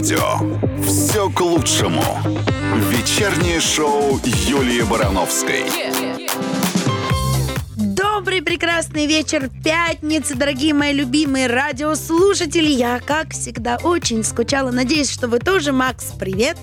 радио. Все к лучшему. Вечернее шоу Юлии Барановской. Добрый прекрасный вечер пятницы, дорогие мои любимые радиослушатели. Я, как всегда, очень скучала. Надеюсь, что вы тоже. Макс, привет.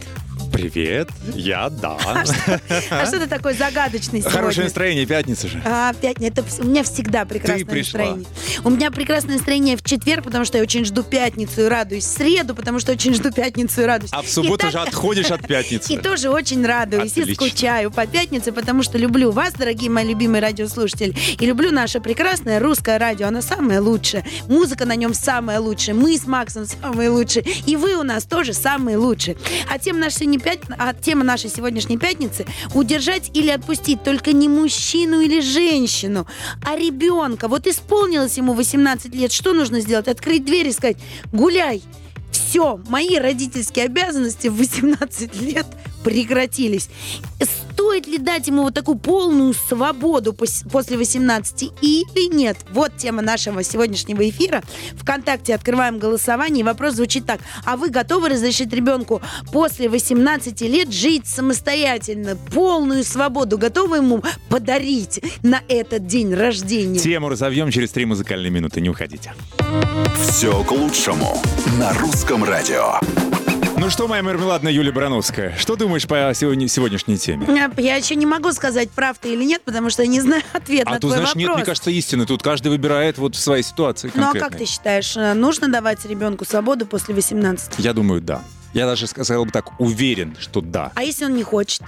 Я да. А что, а что ты такой загадочный сегодня? Хорошее настроение, пятница же. А, пятница. Это у меня всегда прекрасное Ты пришла. настроение. У меня прекрасное настроение в четверг, потому что я очень жду пятницу и радуюсь. В среду, потому что очень жду пятницу и радуюсь. А в субботу И же так- отходишь от пятницы. И тоже очень радуюсь и Отлично. скучаю по пятнице, потому что люблю вас, дорогие мои любимые радиослушатели, и люблю наше прекрасное русское радио. Оно самое лучшее. Музыка на нем самая лучшая. Мы с Максом самые лучшие. И вы у нас тоже самые лучшие. А тема нашей, сегодня пят- а тема нашей сегодняшней пятницы – удержать или отпустить только не мужчину или женщину, а ребенка. Вот исполнилось ему 18 лет. Что нужно сделать? Открыть дверь и сказать «Гуляй». Все, мои родительские обязанности в 18 лет прекратились. Стоит ли дать ему вот такую полную свободу пос- после 18 или нет? Вот тема нашего сегодняшнего эфира. Вконтакте открываем голосование. И вопрос звучит так. А вы готовы разрешить ребенку после 18 лет жить самостоятельно? Полную свободу готовы ему подарить на этот день рождения? Тему разовьем через три музыкальные минуты, не уходите. Все к лучшему. На русском радио. Ну что, моя мармеладная Юлия Барановская, что думаешь по сегодня, сегодняшней теме? Я еще не могу сказать, прав ты или нет, потому что я не знаю ответ А на тут, твой знаешь, вопрос. нет, мне кажется, истины. Тут каждый выбирает вот в своей ситуации ну а конкретной. как ты считаешь, э, нужно давать ребенку свободу после 18? Я думаю, да. Я даже сказал бы так, уверен, что да. А если он не хочет?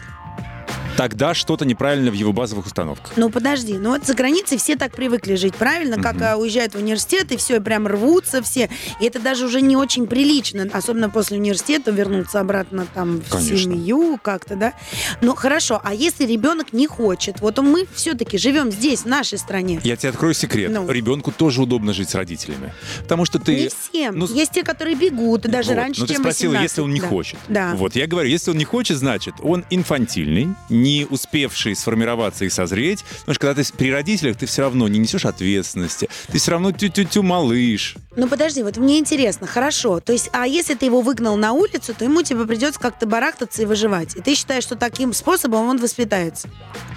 Тогда что-то неправильно в его базовых установках. Ну подожди, ну вот за границей все так привыкли жить, правильно? Как а, уезжают в университет, и все, и прям рвутся все. И это даже уже не очень прилично, особенно после университета вернуться обратно там в Конечно. семью как-то, да? Ну хорошо, а если ребенок не хочет? Вот мы все-таки живем здесь, в нашей стране. Я тебе открою секрет. Ну. Ребенку тоже удобно жить с родителями. Потому что ты... Не всем. ну, Есть те, которые бегут, и даже Вот. раньше, Но ты чем спросила, 18. если он не Да. хочет. Да. Вот я говорю, если он не хочет, значит, он инфантильный, не успевший сформироваться и созреть. Потому что когда ты при родителях, ты все равно не несешь ответственности. Ты все равно тю-тю-тю малыш. Ну подожди, вот мне интересно, хорошо. То есть, а если ты его выгнал на улицу, то ему тебе придется как-то барахтаться и выживать. И ты считаешь, что таким способом он воспитается?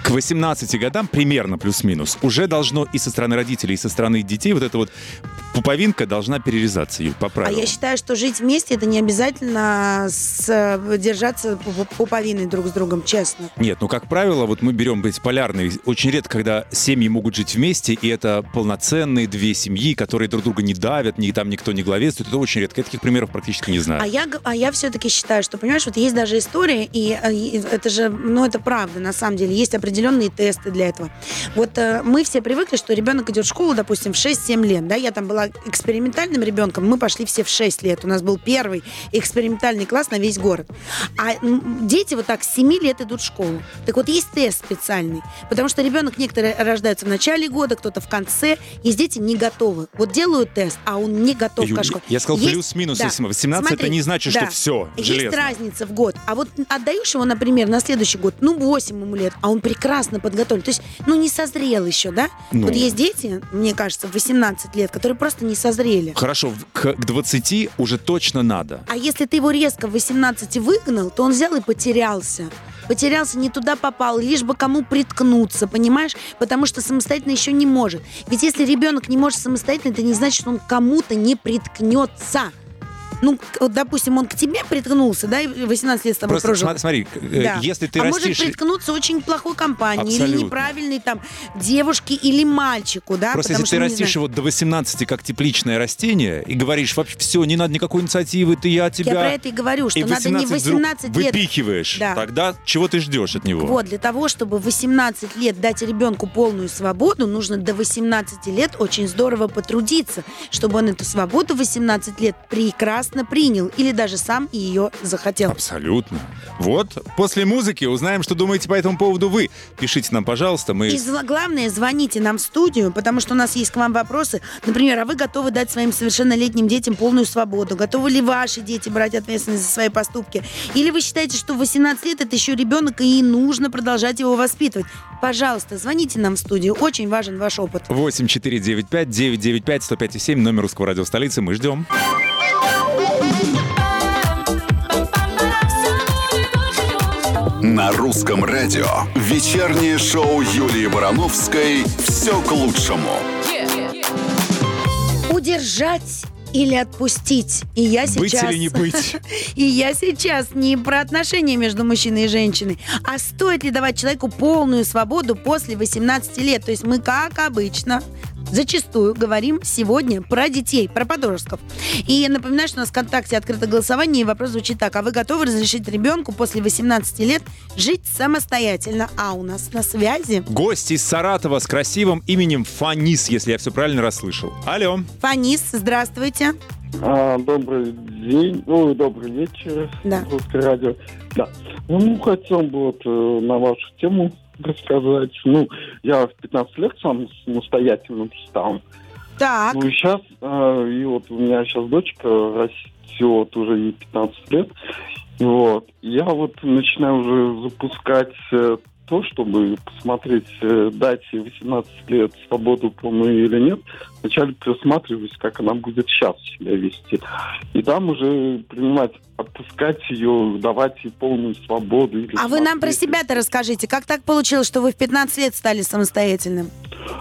К 18 годам, примерно плюс-минус, уже должно и со стороны родителей, и со стороны детей вот эта вот пуповинка должна перерезаться, Юль, по А правилам. я считаю, что жить вместе это не обязательно с, э, держаться пу- пуповиной друг с другом, честно. Нет, ну, как правило, вот мы берем быть полярные. Очень редко, когда семьи могут жить вместе, и это полноценные две семьи, которые друг друга не давят, ни, там никто не главенствует. Это очень редко. Я таких примеров практически не знаю. А я, а я все-таки считаю, что, понимаешь, вот есть даже история, и, э, и это же, ну, это правда, на самом деле. Есть определенные тесты для этого. Вот э, мы все привыкли, что ребенок идет в школу, допустим, в 6-7 лет, да, я там была экспериментальным ребенком, мы пошли все в 6 лет. У нас был первый экспериментальный класс на весь город. А дети вот так с 7 лет идут в школу. Так вот, есть тест специальный, потому что ребенок некоторые рождаются в начале года, кто-то в конце. Есть дети не готовы. Вот делают тест, а он не готов Юль, к школе. я сказал плюс-минус да. 18, это Смотри, не значит, да. что все, Есть железно. разница в год. А вот отдаешь его, например, на следующий год, ну, 8 ему лет, а он прекрасно подготовлен. То есть, ну, не созрел еще, да? Ну. Вот есть дети, мне кажется, в 18 лет, которые просто не созрели. Хорошо, к 20 уже точно надо. А если ты его резко в 18 выгнал, то он взял и потерялся. Потерялся, не туда попал, лишь бы кому приткнуться, понимаешь? Потому что самостоятельно еще не может. Ведь если ребенок не может самостоятельно, это не значит, что он кому-то не приткнется. Ну, вот, допустим, он к тебе приткнулся, да, и 18 лет с тобой Просто прожил. смотри, э, Да. если ты а может растишь... приткнуться очень плохой компании или Абсолютно. неправильной там девушке или мальчику, да? Просто если ты не растишь его до 18 как тепличное растение и говоришь, вообще все, не надо никакой инициативы, ты я тебя... Я про это и говорю, что и надо не 18 вдруг 18 лет. выпихиваешь, Да. тогда чего ты ждешь от него? Вот, для того, чтобы в 18 лет дать ребенку полную свободу, нужно до 18 лет очень здорово потрудиться, чтобы он эту свободу в 18 лет прекрасно принял или даже сам ее захотел. Абсолютно. Вот, после музыки узнаем, что думаете по этому поводу вы. Пишите нам, пожалуйста, мы... И главное, звоните нам в студию, потому что у нас есть к вам вопросы. Например, а вы готовы дать своим совершеннолетним детям полную свободу? Готовы ли ваши дети брать ответственность за свои поступки? Или вы считаете, что в 18 лет это еще ребенок и нужно продолжать его воспитывать? Пожалуйста, звоните нам в студию. Очень важен ваш опыт. 8495-995-105,7, номер русского радио столицы. Мы ждем. На русском радио вечернее шоу Юлии Барановской «Все к лучшему». Удержать или отпустить. И я сейчас... Быть или не быть. и я сейчас не про отношения между мужчиной и женщиной, а стоит ли давать человеку полную свободу после 18 лет. То есть мы, как обычно, зачастую говорим сегодня про детей, про подростков. И я напоминаю, что у нас в ВКонтакте открыто голосование, и вопрос звучит так. А вы готовы разрешить ребенку после 18 лет жить самостоятельно? А у нас на связи Гость из Саратова с красивым именем Фанис, если я все правильно расслышал. Алло. Фанис, здравствуйте. А, добрый день, ну, добрый вечер, Да. русское радио. Да. Ну, хотел бы вот э, на вашу тему рассказать. Ну, я в 15 лет сам самостоятельным стал. Так, Ну, и сейчас, и вот у меня сейчас дочка растет, уже ей 15 лет. Вот, я вот начинаю уже запускать э, то, чтобы посмотреть, э, дать ей 18 лет свободу полную или нет. Вначале присматриваюсь, как она будет сейчас себя вести. И там уже принимать, отпускать ее, давать ей полную свободу. или а вы нам про смотреть. себя-то расскажите. Как так получилось, что вы в 15 лет стали самостоятельным?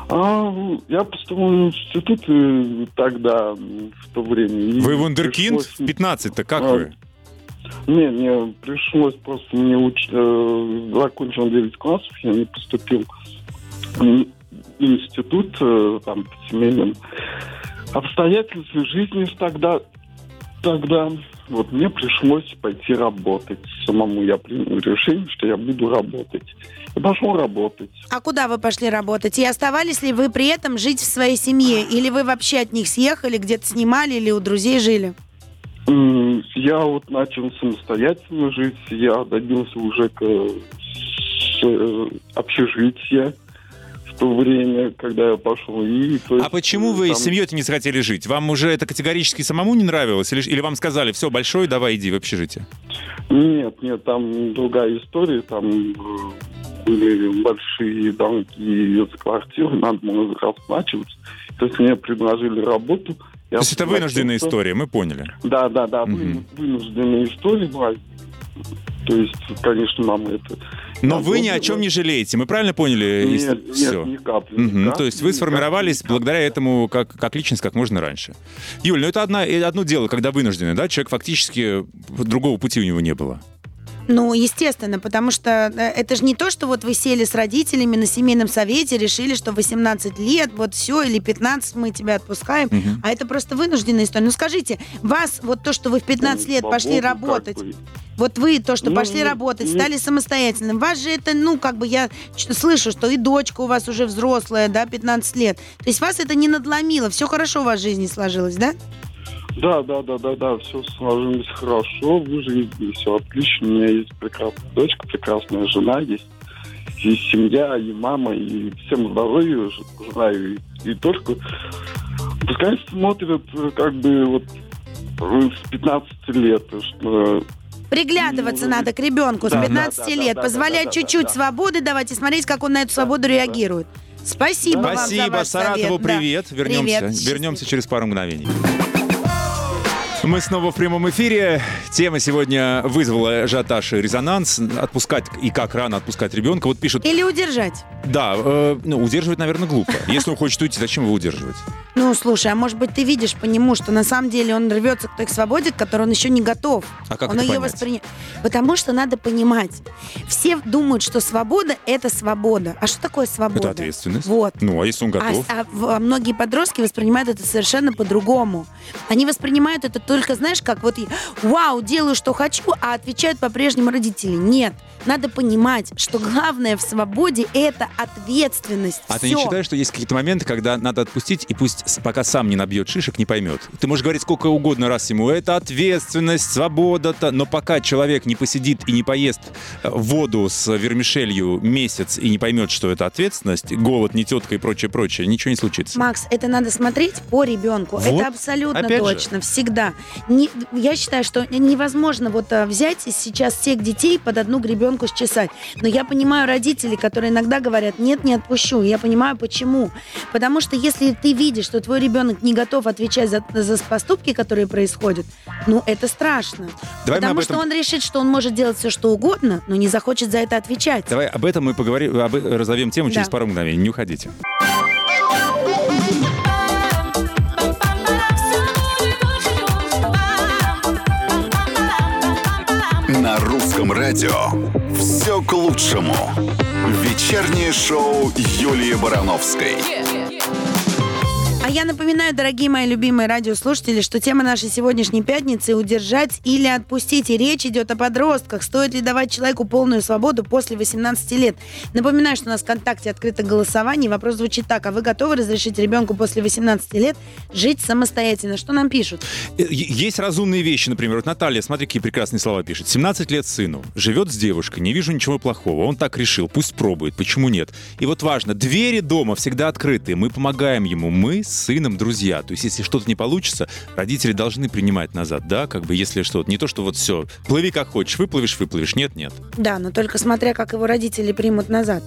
А, я поступил в институт э, тогда, в то время. Вы вундеркинд? пришлось- В 15-то как А, вы? Не, мне пришлось просто мне уч... э, закончил 9 классов, я не поступил в ин- институт э, там по семейным обстоятельствам жизни тогда тогда вот мне пришлось пойти работать самому. Я принял решение, что я буду работать. И пошел работать. А куда вы пошли работать? И оставались ли вы при этом жить в своей семье? Или вы вообще от них съехали, где-то снимали или у друзей жили? М, Я вот начал самостоятельно жить. Я добился уже к с, э, общежития в то время, когда я пошел. И, то А есть, почему вы там- с семьей-то не захотели жить? Вам уже это категорически самому не нравилось? Или, или вам сказали, все, большой, давай иди в общежитие? Нет, нет, там другая история. Там э, были большие долги за квартиру, надо было расплачиваться. То есть мне предложили работу. То есть это вынужденная история, мы поняли. Да, да, да, вы- вынужденная история была. То есть, конечно, мама это... Но вы ни о чем не жалеете, мы правильно поняли? Нет, нет, Все. ни капли. ни Мгм, капли, То есть вы ни сформировались капли, ни благодаря этому как, как личность как можно раньше. Юль, ну это одна, одно дело, когда вынуждены, да? Человек фактически другого пути у него не было. Ну, естественно, потому что э, это же не то, что вот вы сели с родителями на семейном совете, решили, что 18 лет, вот все, или 15 мы тебя отпускаем, Мгм. а это просто вынужденная история. Ну, скажите, вас, вот то, что вы в 15 лет пошли как работать, вот вы то, что Ну, пошли ну, работать, ну. стали самостоятельным, вас же это, ну, как бы я слышу, что и дочка у вас уже взрослая, да, 15 лет. То есть вас это не надломило, все хорошо у вас в жизни сложилось, да? Да, да, да, да, да, все сложилось хорошо в жизни, все отлично. У меня есть прекрасная дочка, прекрасная жена, есть и семья, и мама, и всем здоровья желаю. И, и только пускай смотрят как бы вот с 15 лет, что Приглядываться Ну, надо к ребенку с да, да, 15 да, да, лет, да, позволять да, да, чуть-чуть да. свободы давать и смотреть, как он на эту свободу да. реагирует. Спасибо вам за Спасибо, ваш Саратову, совет. Да. привет. Вернемся, Привет. вернемся через пару мгновений. Мы снова в прямом эфире. Тема сегодня вызвала ажиотаж и резонанс. Отпускать и как рано отпускать ребенка. Вот пишут, Или удержать. да, э, ну, удерживать, наверное, глупо. Если он хочет уйти, зачем его удерживать? Ну, слушай, а может быть, ты видишь по нему, что на самом деле он рвется к той свободе, к которой он еще не готов. А как он это ее восприня- Потому что надо понимать. Все думают, что свобода — это свобода. А что такое свобода? Это ответственность. Вот. Ну, а если он А, готов? а а многие подростки воспринимают это совершенно по-другому. Они воспринимают это только, знаешь, как вот, и, вау, делаю, что хочу, а отвечают по-прежнему родители. Нет. Надо понимать, что главное в свободе — это ответственность. А ты не считаешь, что есть какие-то моменты, когда надо отпустить, и пусть пока сам не набьет шишек, не поймет? Ты можешь говорить сколько угодно раз ему, это ответственность, свобода-то, но пока человек не посидит и не поест э, воду с вермишелью месяц и не поймет, что это ответственность, голод, не тетка и прочее, прочее, ничего не случится. Макс, это надо смотреть по ребенку. Вот. Это абсолютно Опять же. точно, всегда. Не- я считаю, что невозможно вот а, взять сейчас всех детей под одну гребенку счесать. Но я понимаю родителей, которые иногда говорят, нет, не отпущу. Я понимаю, почему. Потому что если ты видишь, что твой ребенок не готов отвечать за, за поступки, которые происходят, ну, это страшно. Давай Потому об что этом- он решит, что он может делать все, что угодно, но не захочет за это отвечать. Давай об этом мы поговорим, об, разовьем тему через Да. пару мгновений. Не уходите. Русском радио все к лучшему. Вечернее шоу Юлии Барановской. А я напоминаю, дорогие мои любимые радиослушатели, что тема нашей сегодняшней пятницы – удержать или отпустить. И речь идет о подростках. Стоит ли давать человеку полную свободу после 18 лет? Напоминаю, что у нас в ВКонтакте открыто голосование. Вопрос звучит так. А вы готовы разрешить ребенку после 18 лет жить самостоятельно? Что нам пишут? Э, Есть разумные вещи, например, вот Наталья, смотри, какие прекрасные слова пишет. 17 лет сыну, живет с девушкой, не вижу ничего плохого. Он так решил, пусть пробует, почему нет? И вот важно, двери дома всегда открыты, мы помогаем ему, мы с сыном друзья. То есть, если что-то не получится, родители должны принимать назад, да, как бы, если что-то. Не то, что вот все, плыви как хочешь, выплывешь, выплывешь, нет, нет. Да, но только смотря, как его родители примут назад.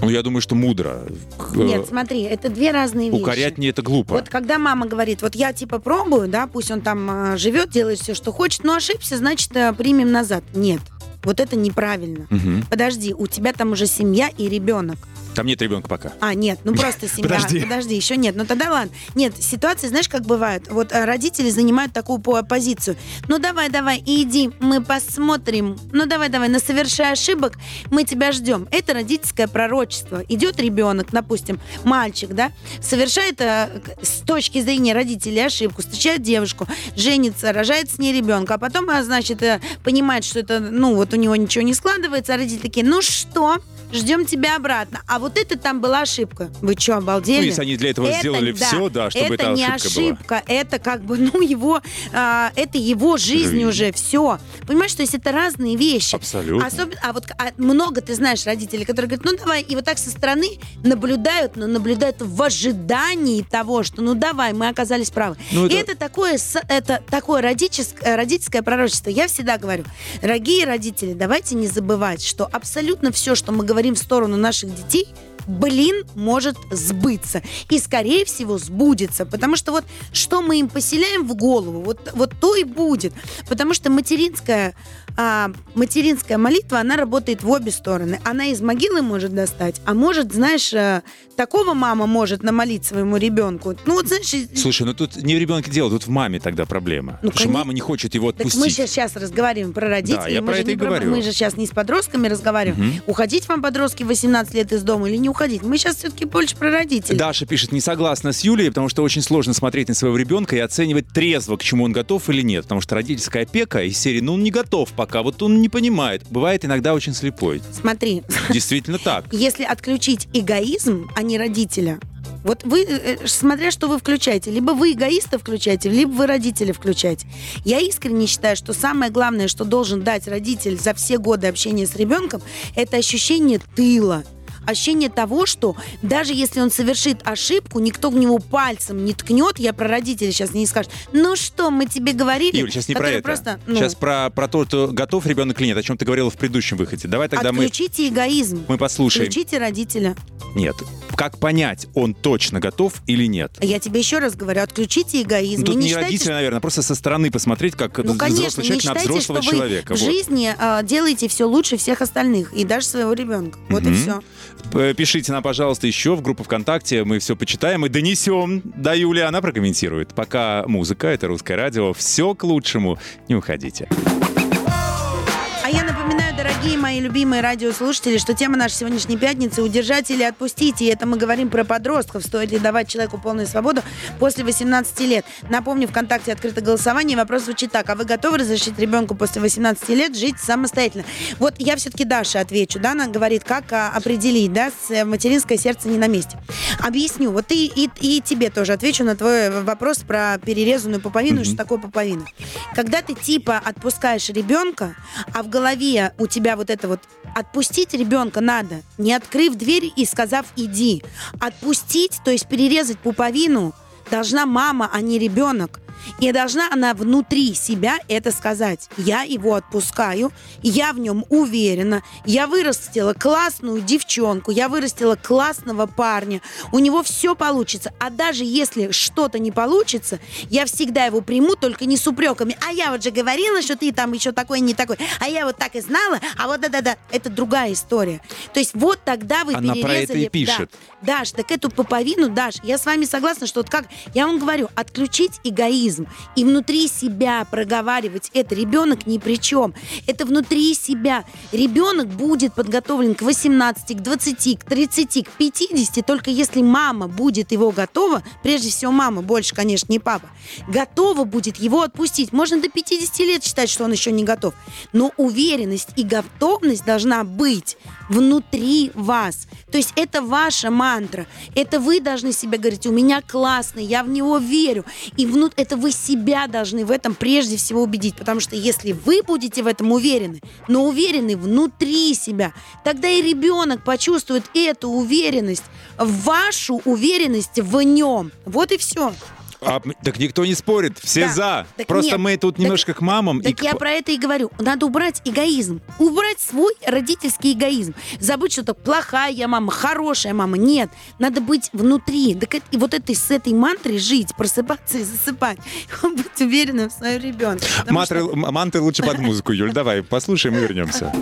Ну, я думаю, что мудро. К- Нет, смотри, это две разные вещи. Укорять не это глупо. Вот когда мама говорит, вот я типа пробую, да, пусть он там а, живет, делает все, что хочет, но ошибся, значит, а, примем назад. Нет, вот это неправильно. Мгм. Подожди, у тебя там уже семья и ребенок. Там нет ребенка пока. А, нет, ну просто семья. Подожди. Подожди, еще нет. Ну тогда ладно. Нет, ситуации, знаешь, как бывает? Вот а, родители занимают такую по- позицию. Ну давай, давай, иди, мы посмотрим. Ну давай, давай, на совершая ошибок, мы тебя ждем. Это родительское пророчество. Идет ребенок, допустим, мальчик, да, совершает к- с точки зрения родителей ошибку, встречает девушку, женится, рожает с ней ребенка, а потом, а, значит, э, понимает, что это, ну вот у него ничего не складывается, а родители такие, ну что, ждем тебя обратно. А вот это там была ошибка. Вы что, обалдели? Ну, если они для этого сделали всё, да, чтобы это эта не ошибка была. ошибка, это как бы, ну, его, а, это его жизнь Жизнь. уже, все. Понимаешь, то есть это разные вещи. Абсолютно. Особенно, а вот а, много ты знаешь родителей, которые говорят, ну давай, и вот так со стороны наблюдают, но наблюдают в ожидании того, что ну давай, мы оказались правы. Ну, И это- это такое, это такое родительское, родительское пророчество. Я всегда говорю, дорогие родители, давайте не забывать, что абсолютно все, что мы говорим в сторону наших детей, блин, может сбыться. И, скорее всего, сбудется. Потому что вот что мы им поселяем в голову, вот, вот то и будет. Потому что материнская, а, материнская молитва, она работает в обе стороны. Она из могилы может достать, а может, знаешь, а, такого мама может намолить своему ребенку. Ну вот, знаешь, Слушай, ну тут не в ребенке дело, тут в маме тогда проблема. Ну, Потому что конечно. мама не хочет его Так отпустить. мы же сейчас разговариваем про родителей. я мы про же это и говорю. Мы же сейчас не с подростками разговариваем. Мгм. Уходить вам подростки в 18 лет из дома или не уходить? Мы сейчас все-таки больше про родителей. Даша пишет, не согласна с Юлей, потому что очень сложно смотреть на своего ребенка и оценивать трезво, к чему он готов или нет. Потому что родительская опека из серии, ну он не готов пока, вот он не понимает. Бывает иногда очень слепой. Смотри, Действительно так. если отключить эгоизм, а не родителя, вот вы, э, э, смотря что вы включаете, либо вы эгоиста включаете, либо вы родителя включаете. Я искренне считаю, что самое главное, что должен дать родитель за все годы общения с ребенком, это ощущение тыла. Ощущение того, что даже если он совершит ошибку, никто в него пальцем не ткнет, я про родителей сейчас не скажет, ну что, мы тебе говорили, Юль, сейчас не про это. просто, ну, Сейчас про, про то, что готов ребенок или нет, о чем ты говорила в предыдущем выходе. Давай тогда мы, отключите эгоизм, мы послушаем. включите родителя. Нет. Как понять, он точно готов или нет? Я тебе еще раз говорю, отключите эгоизм. Ну, тут И не, не считайте, родители, наверное, просто со стороны посмотреть, как Ну, конечно, взрослый человек на считайте, взрослого что вы человека. в Вот. жизни а, делаете все лучше всех остальных, и даже своего ребенка. Вот и Мгм. все. Пишите нам, пожалуйста, еще в группу ВКонтакте. Мы все почитаем и донесем до Юли. Она прокомментирует. Пока музыка, это русское радио. Все к лучшему. Не уходите. Напоминаю, дорогие мои любимые радиослушатели, что тема нашей сегодняшней пятницы «Удержать или отпустить». И это мы говорим про подростков. Стоит ли давать человеку полную свободу после 18 лет? Напомню, ВКонтакте открыто голосование. Вопрос звучит так. А вы готовы разрешить ребенку после 18 лет жить самостоятельно? Вот я все-таки Даша отвечу. Да, она говорит, как а, определить, да, э, материнское сердце не на месте. Объясню. Вот и, и, и тебе тоже отвечу на твой вопрос про перерезанную пуповину. Что такое пуповина? Когда ты типа отпускаешь ребенка, а в голове у тебя вот это вот отпустить ребенка надо, не открыв дверь и сказав иди. Отпустить, то есть перерезать пуповину, должна мама, а не ребенок. И должна она внутри себя это сказать. Я его отпускаю, я в нем уверена, я вырастила классную девчонку, я вырастила классного парня, у него все получится. А даже если что-то не получится, я всегда его приму, только не с упреками. А я вот же говорила, что ты там еще такой, не такой. А я вот так и знала, а вот да-да-да. Это другая история. То есть вот тогда вы Она про перерезали... это и пишет. Да. Даш, так эту поповину, Даш, я с вами согласна, что вот как... Я вам говорю, отключить эгоизм и внутри себя проговаривать это. Ребенок ни при чем. Это внутри себя. Ребенок будет подготовлен к 18, к 20, к 30, к 50, только если мама будет его готова, прежде всего мама, больше, конечно, не папа, готова будет его отпустить. Можно до 50 лет считать, что он еще не готов. Но уверенность и готовность должна быть внутри вас. То есть это ваша мантра. Это вы должны себе говорить, у меня классный, я в него верю. И внут... это вы себя должны в этом прежде всего убедить. Потому что если вы будете в этом уверены, но уверены внутри себя, тогда и ребенок почувствует эту уверенность, вашу уверенность в нем. Вот и все. А, так никто не спорит, все Да. за. Так Просто нет. мы тут Так- немножко к мамам и Так к... я про это и говорю. Надо убрать эгоизм. Убрать свой родительский эгоизм. Забыть, что это плохая я мама, хорошая мама. Нет. Надо быть внутри. Так это- и вот этой, с этой мантрой жить, просыпаться и засыпать. Быть уверенным в своем ребенке. Матры- что м- манты лучше под музыку, Юль. Давай, послушаем и вернемся.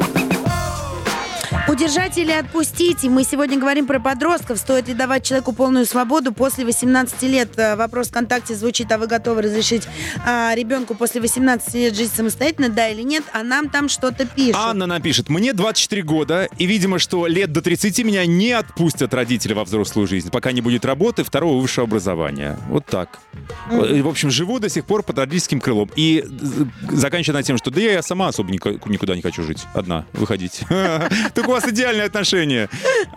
Удержать или отпустить. И мы сегодня говорим про подростков. Стоит ли давать человеку полную свободу после 18 лет? Э, Вопрос ВКонтакте звучит, а вы готовы разрешить а, ребенку после 18 лет жить самостоятельно, да или нет? А нам там что-то пишут. Анна напишет, мне 24 года, и, видимо, что лет до 30 меня не отпустят родители во взрослую жизнь, пока не будет работы второго высшего образования. Вот так. И, В общем, живу до сих пор под родительским крылом. И э, заканчивая тем, что да я сама особо никуда не хочу жить. Одна, выходить. Так у вас идеальные отношения.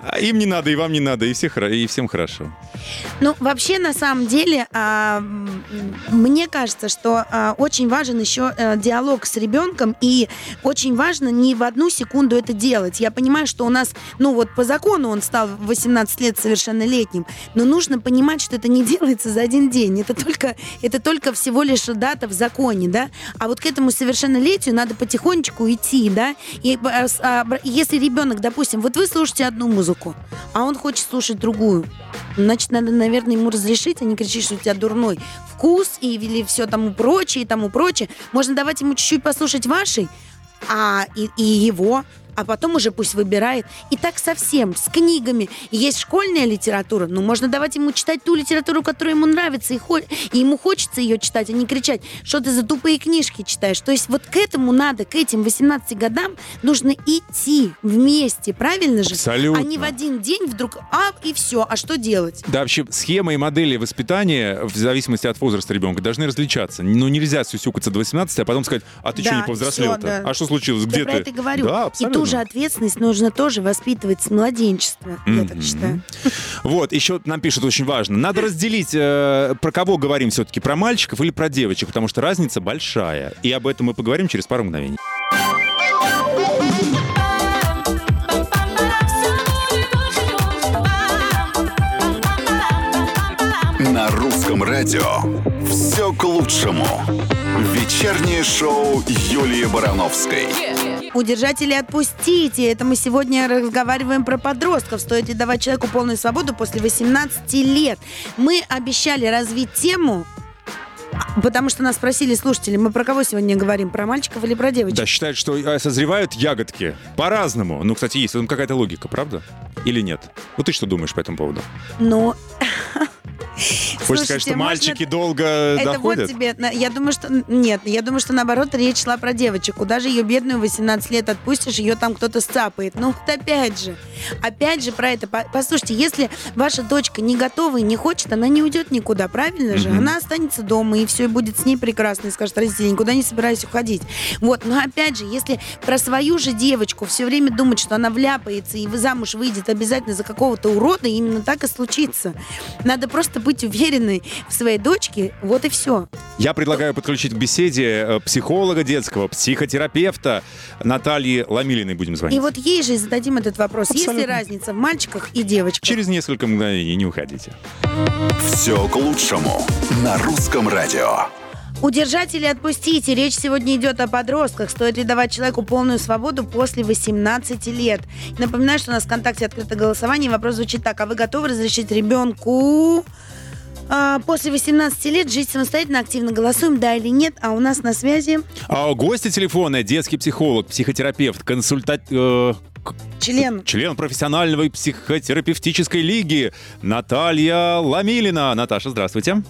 А Им не надо, и вам не надо, и, все, хоро- и всем хорошо. Ну, вообще, на самом деле, а, мне кажется, что а, очень важен еще а, диалог с ребенком, и очень важно не в одну секунду это делать. Я понимаю, что у нас, ну вот по закону он стал в 18 лет совершеннолетним, но нужно понимать, что это не делается за один день. Это только, это только всего лишь дата в законе, да. А вот к этому совершеннолетию надо потихонечку идти, да. И бр- если ребенок, допустим, вот вы слушаете одну музыку, а он хочет слушать другую, значит, надо, наверное, ему разрешить, а не кричать, что у тебя дурной вкус и или все тому прочее, и тому прочее. Можно давать ему чуть-чуть послушать вашей, а и, и его, а потом уже пусть выбирает. И так совсем, с книгами. Есть школьная литература, ну, можно давать ему читать ту литературу, которая ему нравится, и, хо- и ему хочется ее читать, а не кричать, что ты за тупые книжки читаешь. То есть вот к этому надо, к этим 18 годам нужно идти вместе, правильно же? Абсолютно. А не в один день вдруг, а, и все, а что делать? Да, вообще, схемы и модели воспитания, в зависимости от возраста ребенка, должны различаться. Ну, нельзя сюсюкаться до 18, а потом сказать, а ты что Да, не и повзрослел-то? да. А что случилось? Где я ты? это и говорю. Да, и абсолютно. Ту же ответственность нужно тоже воспитывать с младенчества, я так считаю. Вот, еще нам пишут очень важно. Надо разделить, э, про кого говорим все-таки, про мальчиков или про девочек, потому что разница большая. И об этом мы поговорим через пару мгновений. На русском радио все к лучшему. Вечернее шоу Юлии Барановской. Удержать или отпустить. И это мы сегодня разговариваем про подростков. Стоит ли давать человеку полную свободу после 18 лет? Мы обещали развить тему, потому что нас спросили слушатели, мы про кого сегодня говорим? Про мальчиков или про девочек? Да, считают, что э, созревают ягодки по-разному. Ну, кстати, есть этом какая-то логика, правда? Или нет? Вот ты что думаешь по этому поводу? Но... Хочешь сказать, что мальчики долго Это доходят? вот тебе, я думаю, что нет, я думаю, что наоборот речь шла про девочек. Куда же ее бедную 18 лет отпустишь, ее там кто-то сцапает. Ну вот опять же, опять же про это. По- Послушайте, если ваша дочка не готова и не хочет, она не уйдет никуда, правильно же? Она останется дома и все, будет с ней прекрасно, и скажет, родители, никуда не собираюсь уходить. Вот, но опять же, если про свою же девочку все время думать, что она вляпается и вы замуж выйдет обязательно за какого-то урода, именно так и случится. Надо просто быть уверенной в своей дочке, вот и все. Я предлагаю подключить к беседе э, психолога детского, психотерапевта Натальи Ламилиной будем звонить. И вот ей же и зададим этот вопрос. Есть ли Абсолютно. разница в мальчиках и девочках? Через несколько мгновений не уходите. Все к лучшему. На русском радио. Удержать или отпустите. Речь сегодня идет о подростках. Стоит ли давать человеку полную свободу после 18 лет? Напоминаю, что у нас в ВКонтакте открыто голосование. Вопрос звучит так. А вы готовы разрешить ребенку а, после 18 лет жить самостоятельно, активно голосуем, да или нет, а у нас на связи... А гости телефона, детский психолог, психотерапевт, консультат... Э, член. Член профессиональной психотерапевтической лиги Наталья Ламилина. Наташа, здравствуйте.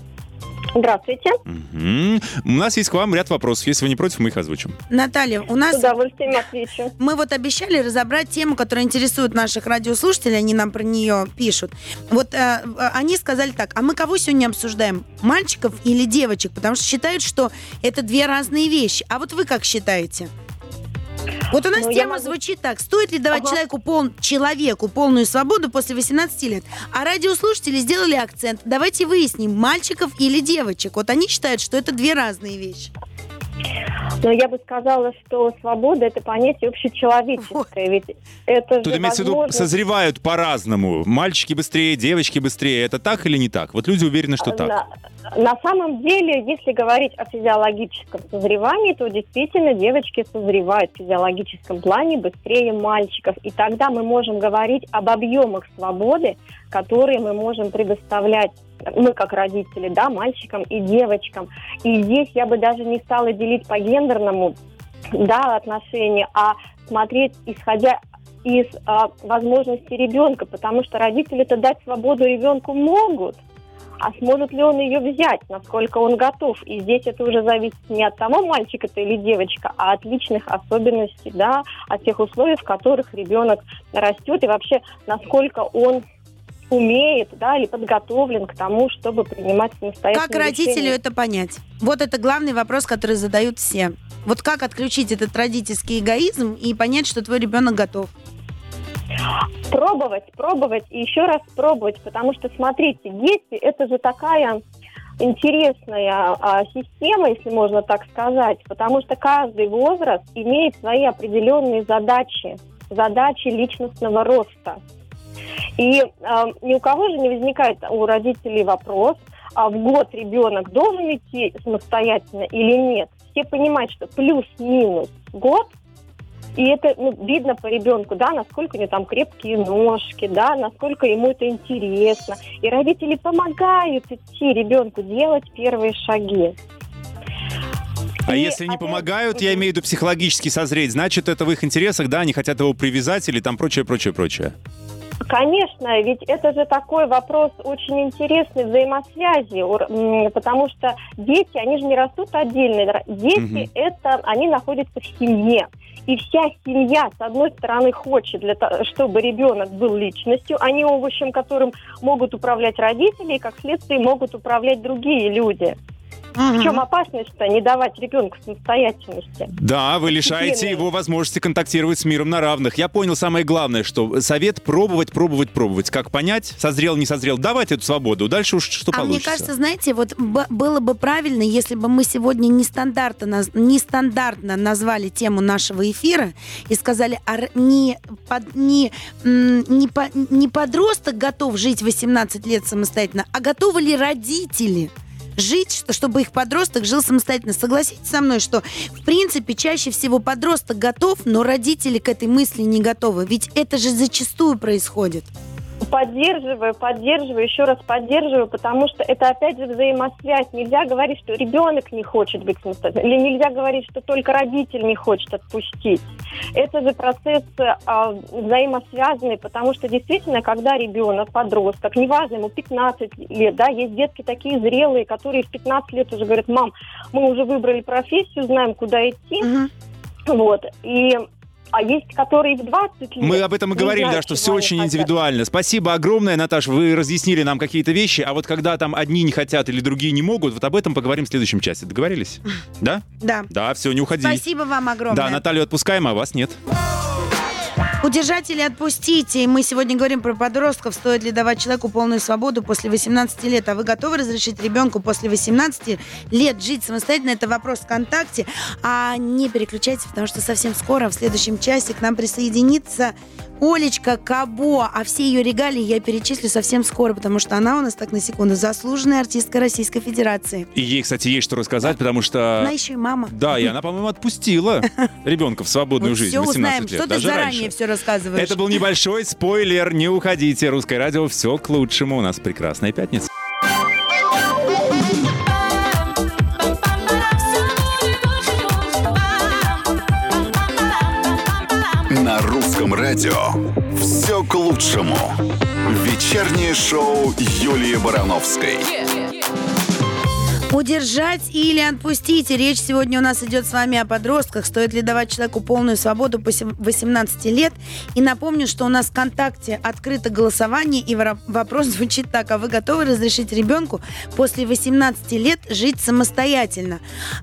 Здравствуйте. Угу. У нас есть к вам ряд вопросов. Если вы не против, мы их озвучим. Наталья, у нас... С удовольствием отвечу. Мы вот обещали разобрать тему, которая интересует наших радиослушателей, они нам про нее пишут. Вот э, они сказали так, а мы кого сегодня обсуждаем? Мальчиков или девочек? Потому что считают, что это две разные вещи. А вот вы как считаете? Вот у нас ну, тема могу... звучит так. Стоит ли давать ага. человеку, пол... человеку полную свободу после 18 лет? А радиослушатели сделали акцент. Давайте выясним, мальчиков или девочек. Вот они считают, что это две разные вещи. Но я бы сказала, что свобода это понятие общечеловеческое. Ведь это Тут имеется в виду, созревают по-разному. Мальчики быстрее, девочки быстрее. Это так или не так? Вот люди уверены, что так. На, на самом деле, если говорить о физиологическом созревании, то действительно девочки созревают в физиологическом плане быстрее мальчиков. И тогда мы можем говорить об объемах свободы, которые мы можем предоставлять мы как родители, да, мальчикам и девочкам. И здесь я бы даже не стала делить по гендерному, да, отношения, а смотреть, исходя из а, возможностей ребенка, потому что родители-то дать свободу ребенку могут, а сможет ли он ее взять, насколько он готов. И здесь это уже зависит не от того, мальчик это или девочка, а от личных особенностей, да, от тех условий, в которых ребенок растет, и вообще, насколько он умеет, да, или подготовлен к тому, чтобы принимать самостоятельные Как родителю решения. это понять? Вот это главный вопрос, который задают все. Вот как отключить этот родительский эгоизм и понять, что твой ребенок готов? Пробовать, пробовать и еще раз пробовать, потому что, смотрите, дети – это же такая интересная а, система, если можно так сказать, потому что каждый возраст имеет свои определенные задачи, задачи личностного роста. И э, ни у кого же не возникает у родителей вопрос, а в год ребенок должен идти самостоятельно или нет. Все понимают, что плюс-минус год и это ну, видно по ребенку, да, насколько у него там крепкие ножки, да, насколько ему это интересно. И родители помогают идти ребенку делать первые шаги. А и если не помогают, я имею в виду психологически созреть, значит, это в их интересах, да, они хотят его привязать или там прочее, прочее, прочее. Конечно, ведь это же такой вопрос очень интересный взаимосвязи, потому что дети, они же не растут отдельно. Дети угу. это, они находятся в семье. И вся семья, с одной стороны, хочет, для того, чтобы ребенок был личностью, а не овощем, которым могут управлять родители, и, как следствие, могут управлять другие люди. Угу. В чем опасность-то не давать ребенку самостоятельности? Да, вы лишаете его возможности контактировать с миром на равных. Я понял самое главное, что совет пробовать, пробовать, пробовать. Как понять, созрел, не созрел, давать эту свободу. Дальше уж что а получится. мне кажется, знаете, вот было бы правильно, если бы мы сегодня нестандартно, нестандартно назвали тему нашего эфира и сказали, а не, под, не, не, по, не подросток готов жить 18 лет самостоятельно, а готовы ли родители? Жить, чтобы их подросток жил самостоятельно. Согласитесь со мной, что в принципе чаще всего подросток готов, но родители к этой мысли не готовы. Ведь это же зачастую происходит. Поддерживаю, поддерживаю, еще раз поддерживаю, потому что это опять же взаимосвязь. Нельзя говорить, что ребенок не хочет быть самостоятельным, или нельзя говорить, что только родитель не хочет отпустить. Это же процесс а, взаимосвязанный, потому что действительно, когда ребенок, подросток, неважно, ему 15 лет, да, есть детки такие зрелые, которые в 15 лет уже говорят, мам, мы уже выбрали профессию, знаем, куда идти. Угу. Вот. И а есть, которые в 20 лет. Мы об этом и говорили, знаю, да, что все очень хотят. индивидуально. Спасибо огромное, Наташа, вы разъяснили нам какие-то вещи, а вот когда там одни не хотят или другие не могут, вот об этом поговорим в следующем часе. Договорились? Да? Да. Да, все, не уходи. Спасибо вам огромное. Да, Наталью отпускаем, а вас нет. Удержать или отпустите. Мы сегодня говорим про подростков. Стоит ли давать человеку полную свободу после 18 лет? А вы готовы разрешить ребенку после 18 лет жить самостоятельно? Это вопрос ВКонтакте. А не переключайтесь, потому что совсем скоро, в следующем часе, к нам присоединится Олечка Кабо, а все ее регалии я перечислю совсем скоро, потому что она у нас, так на секунду, заслуженная артистка Российской Федерации. И ей, кстати, есть что рассказать, потому что... Она еще и мама. Да, и она, по-моему, отпустила ребенка в свободную Вот жизнь. все 18 узнаем, лет, что ты заранее все рассказываешь. Это был небольшой спойлер. Не уходите. Русское радио все к лучшему. У нас прекрасная пятница. Радио все к лучшему. Вечернее шоу Юлии Барановской. Удержать или отпустить. Речь сегодня у нас идет с вами о подростках. Стоит ли давать человеку полную свободу после 18 лет? И напомню, что у нас в ВКонтакте открыто голосование, и вопрос звучит так. А вы готовы разрешить ребенку после 18 лет жить самостоятельно?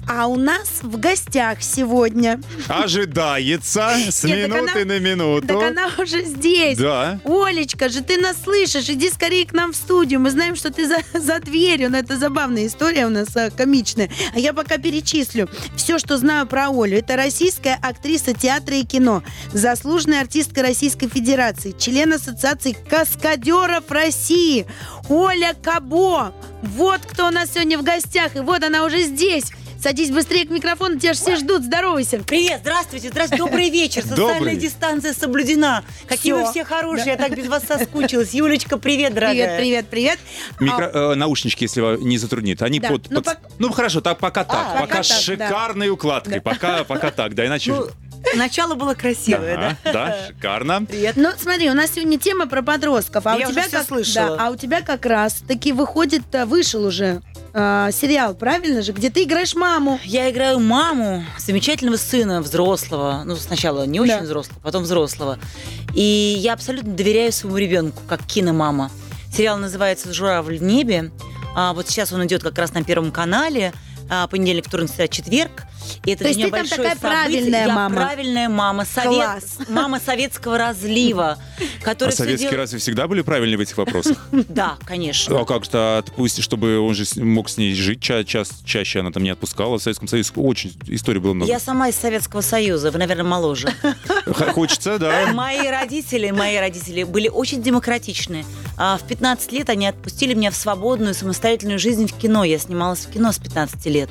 А у нас в гостях сегодня... Ожидается с Нет, минуты она- на минуту. Так она уже здесь. Да. Олечка же, ты нас слышишь, иди скорее к нам в студию. Мы знаем, что ты за, за дверью, но это забавная история у нас а, комичная. А я пока перечислю все, что знаю про Олю. Это российская актриса театра и кино, заслуженная артистка Российской Федерации, член Ассоциации каскадеров России. Оля Кабо. Вот кто у нас сегодня в гостях, и вот она уже здесь. Садись быстрее к микрофону, тебя же все ждут. Здоровайся. Привет, здравствуйте, здравствуйте, добрый вечер. Социальная Добрый. дистанция соблюдена. Какие Всё. вы все хорошие, я так без вас соскучилась. Юлечка, привет, дорогая. Привет, привет, привет. Микро- э, наушнички, если вас не затруднит. Они Да, под, ну, под- пок- ну, хорошо, так пока так. пока пока так, с да. шикарной укладкой. Пока, пока так. Да, иначе... Ну, начало было красивое, да? да, шикарно. Привет. Ну, смотри, у нас сегодня тема про подростков. А Я у тебя как, слышала. Да, а у тебя как раз таки выходит, э, вышел уже э, сериал, правильно же, где ты играешь маму. Я играю маму замечательного сына, взрослого. Ну, сначала не очень Да. взрослого, потом взрослого. И я абсолютно доверяю своему ребенку, как киномама. Сериал называется «Журавль в небе». А, вот сейчас он идет как раз на Первом канале. А, понедельник, вторник, среда, четверг. И это То для есть ты там такая событие. правильная Я мама. правильная мама. Совет- Класс. Мама советского разлива. А Которая всё советские делает- разве всегда были правильные в этих вопросах? Да, конечно. А как-то отпустить, чтобы он же мог с ней жить ча- час, чаще, она там не отпускала. В Советском Союзе очень историй было много. Я сама из Советского Союза, вы, наверное, моложе. Хочется, да. Мои родители, мои родители были очень демократичны. А В 15 лет они отпустили меня в свободную, самостоятельную жизнь в кино. Я снималась в кино с 15 лет.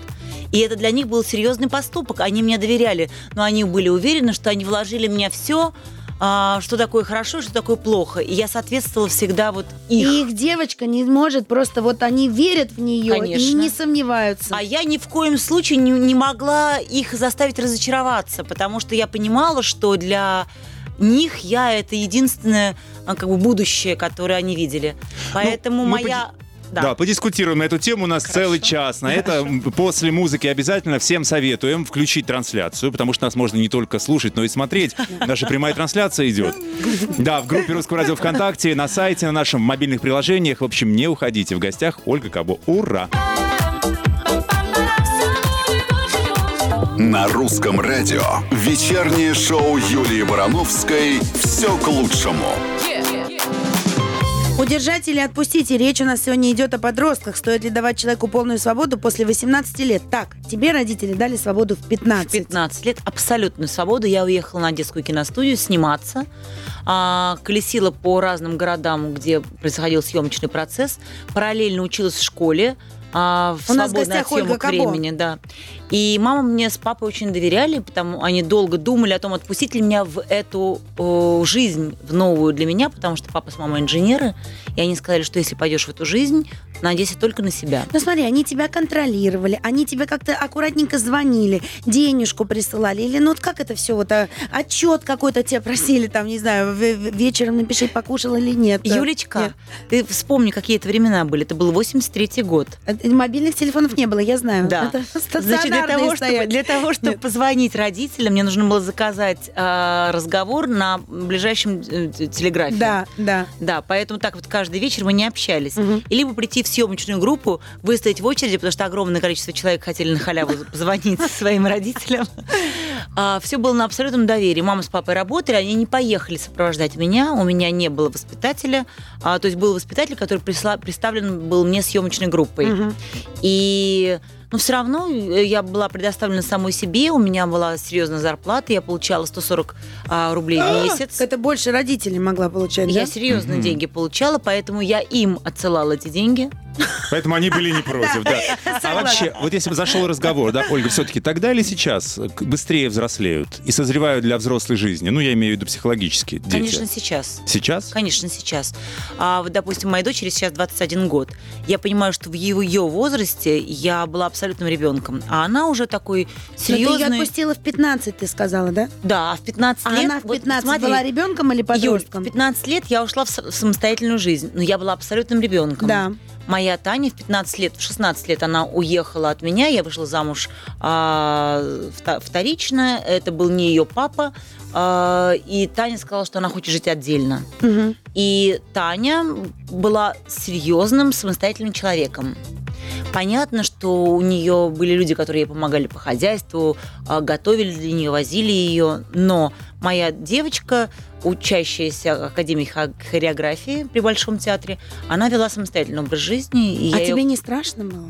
И это для них был серьезный поступок. Они мне доверяли, но они были уверены, что они вложили в меня все, что такое хорошо, что такое плохо. И я соответствовала всегда вот их. И их девочка не может просто, вот они верят в нее и Конечно. не сомневаются. А я ни в коем случае не, не могла их заставить разочароваться, потому что я понимала, что для них я это единственное а, как бы будущее, которое они видели. Поэтому мы моя Да. подискутируем на эту тему. У нас Хорошо. целый час. На это м, после музыки обязательно всем советуем включить трансляцию, потому что нас можно не только слушать, но и смотреть. Наша прямая трансляция идет. Да, в группе Русского радио ВКонтакте, на сайте, на нашем мобильных приложениях. В общем, не уходите. В гостях Ольга Кабо. Ура! На русском радио вечернее шоу Юлии Барановской «Все к лучшему». Удержать или отпустить. И речь у нас сегодня идет о подростках. Стоит ли давать человеку полную свободу после 18 лет? Так, тебе родители дали свободу в 15. 15 лет абсолютную свободу. Я уехала на детскую киностудию сниматься, а, колесила по разным городам, где происходил съемочный процесс, параллельно училась в школе. А, в У нас в гостях Ольга Кабо. времени, да. И мама мне с папой очень доверяли, потому они долго думали о том, отпустить ли меня в эту о, жизнь, в новую для меня, потому что папа с мамой инженеры, и они сказали, что если пойдешь в эту жизнь, надейся только на себя. Ну смотри, они тебя контролировали, они тебе как-то аккуратненько звонили, денежку присылали, или ну вот как это все, вот а, отчет какой-то тебе просили, там, не знаю, вечером напиши, покушал или нет. Юлечка, Нет. ты вспомни, какие это времена были. Это был 83-й год. Э, Мобильных телефонов не было, я знаю. Да. Это Значит, для того, чтобы, для того, чтобы Нет. позвонить родителям, мне нужно было заказать а, разговор на ближайшем э, телеграфе. Да, да. Да, поэтому так вот каждый вечер мы не общались. Мгм. И либо прийти в съемочную группу, выстоять в очереди, потому что огромное количество человек хотели на халяву позвонить своим родителям. Все было на абсолютном доверии. Мама с папой работали, они не поехали сопровождать меня. У меня не было воспитателя. А, То есть был воспитатель, который представлен был мне съемочной группой. И Но все равно э, я была предоставлена самой себе, у меня была серьезная зарплата, я получала 140 а, рублей в месяц. Это больше родителей могла получать, Я да? серьезные деньги получала, поэтому я им отсылала эти деньги. Поэтому они были не против, да. А вообще, вот если бы зашел разговор, да, Ольга, все-таки тогда или сейчас быстрее взрослеют и созревают для взрослой жизни? Ну, я имею в виду психологически, дети. Конечно, сейчас. Сейчас? Конечно, сейчас. А вот, допустим, моей дочери сейчас 21 год. Я понимаю, что в ее, ее возрасте я была абсолютным ребенком, а она уже такой Но ты ее серьезный. отпустила в 15, ты сказала, да? Да, а в 15 А лет. она в вот 15 смотри, была ребенком или Юль, подростком? в 15 лет я ушла в самостоятельную жизнь, но я была абсолютным ребенком. Да. Моя Таня в 15 лет, в 16 лет она уехала от меня, я вышла замуж а, вторично, это был не ее папа, и Таня сказала, что она хочет жить отдельно. Мгм. И Таня была серьезным самостоятельным человеком. Понятно, что у нее были люди, которые ей помогали по хозяйству, а, готовили для нее, возили ее. Но моя девочка, учащаяся Академии хореографии при Большом театре, она вела самостоятельный образ жизни. А тебе не страшно было?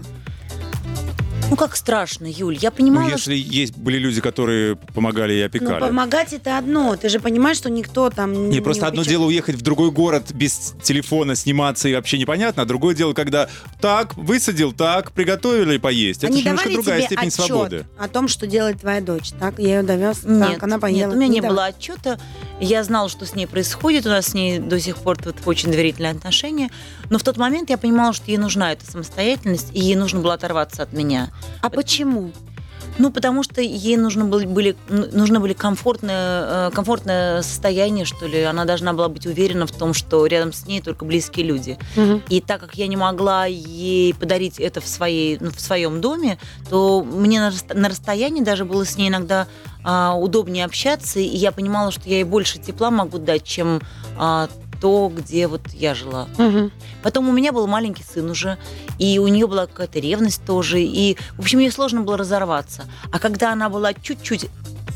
Ну, как страшно, Юль. Я Ну, понимала, если есть были люди, которые помогали и Ну, опекали. помогать это одно. Ты же понимаешь, что никто там Не, просто одно упечет- дело уехать в другой город без телефона, сниматься и вообще непонятно, а другое дело, когда так, высадил, так, приготовили поесть. Это Они же немножко другая тебе степень отчет свободы. о том, что делает твоя дочь. Так, я ее довез, Нет, так, она поела. нет, у меня не, давали. было отчета. Я знала, что с ней происходит. У нас с ней до сих пор вот очень доверительные отношения. Но в тот момент я понимала, что ей нужна эта самостоятельность, и ей нужно было оторваться от меня. А почему? Ну, потому что ей нужно были, были, нужно были комфортное, э, комфортное состояние, что ли. Она должна была быть уверена в том, что рядом с ней только близкие люди. И так как я не могла ей подарить это в, своей, ну, в своем доме, то мне на, на расстоянии даже было с ней иногда а, удобнее общаться, и я понимала, что я ей больше тепла могу дать, чем а, то, где вот я жила. Мгм. Потом у меня был маленький сын уже, и у нее была какая-то ревность тоже, и, в общем, ей сложно было разорваться. А когда она была чуть-чуть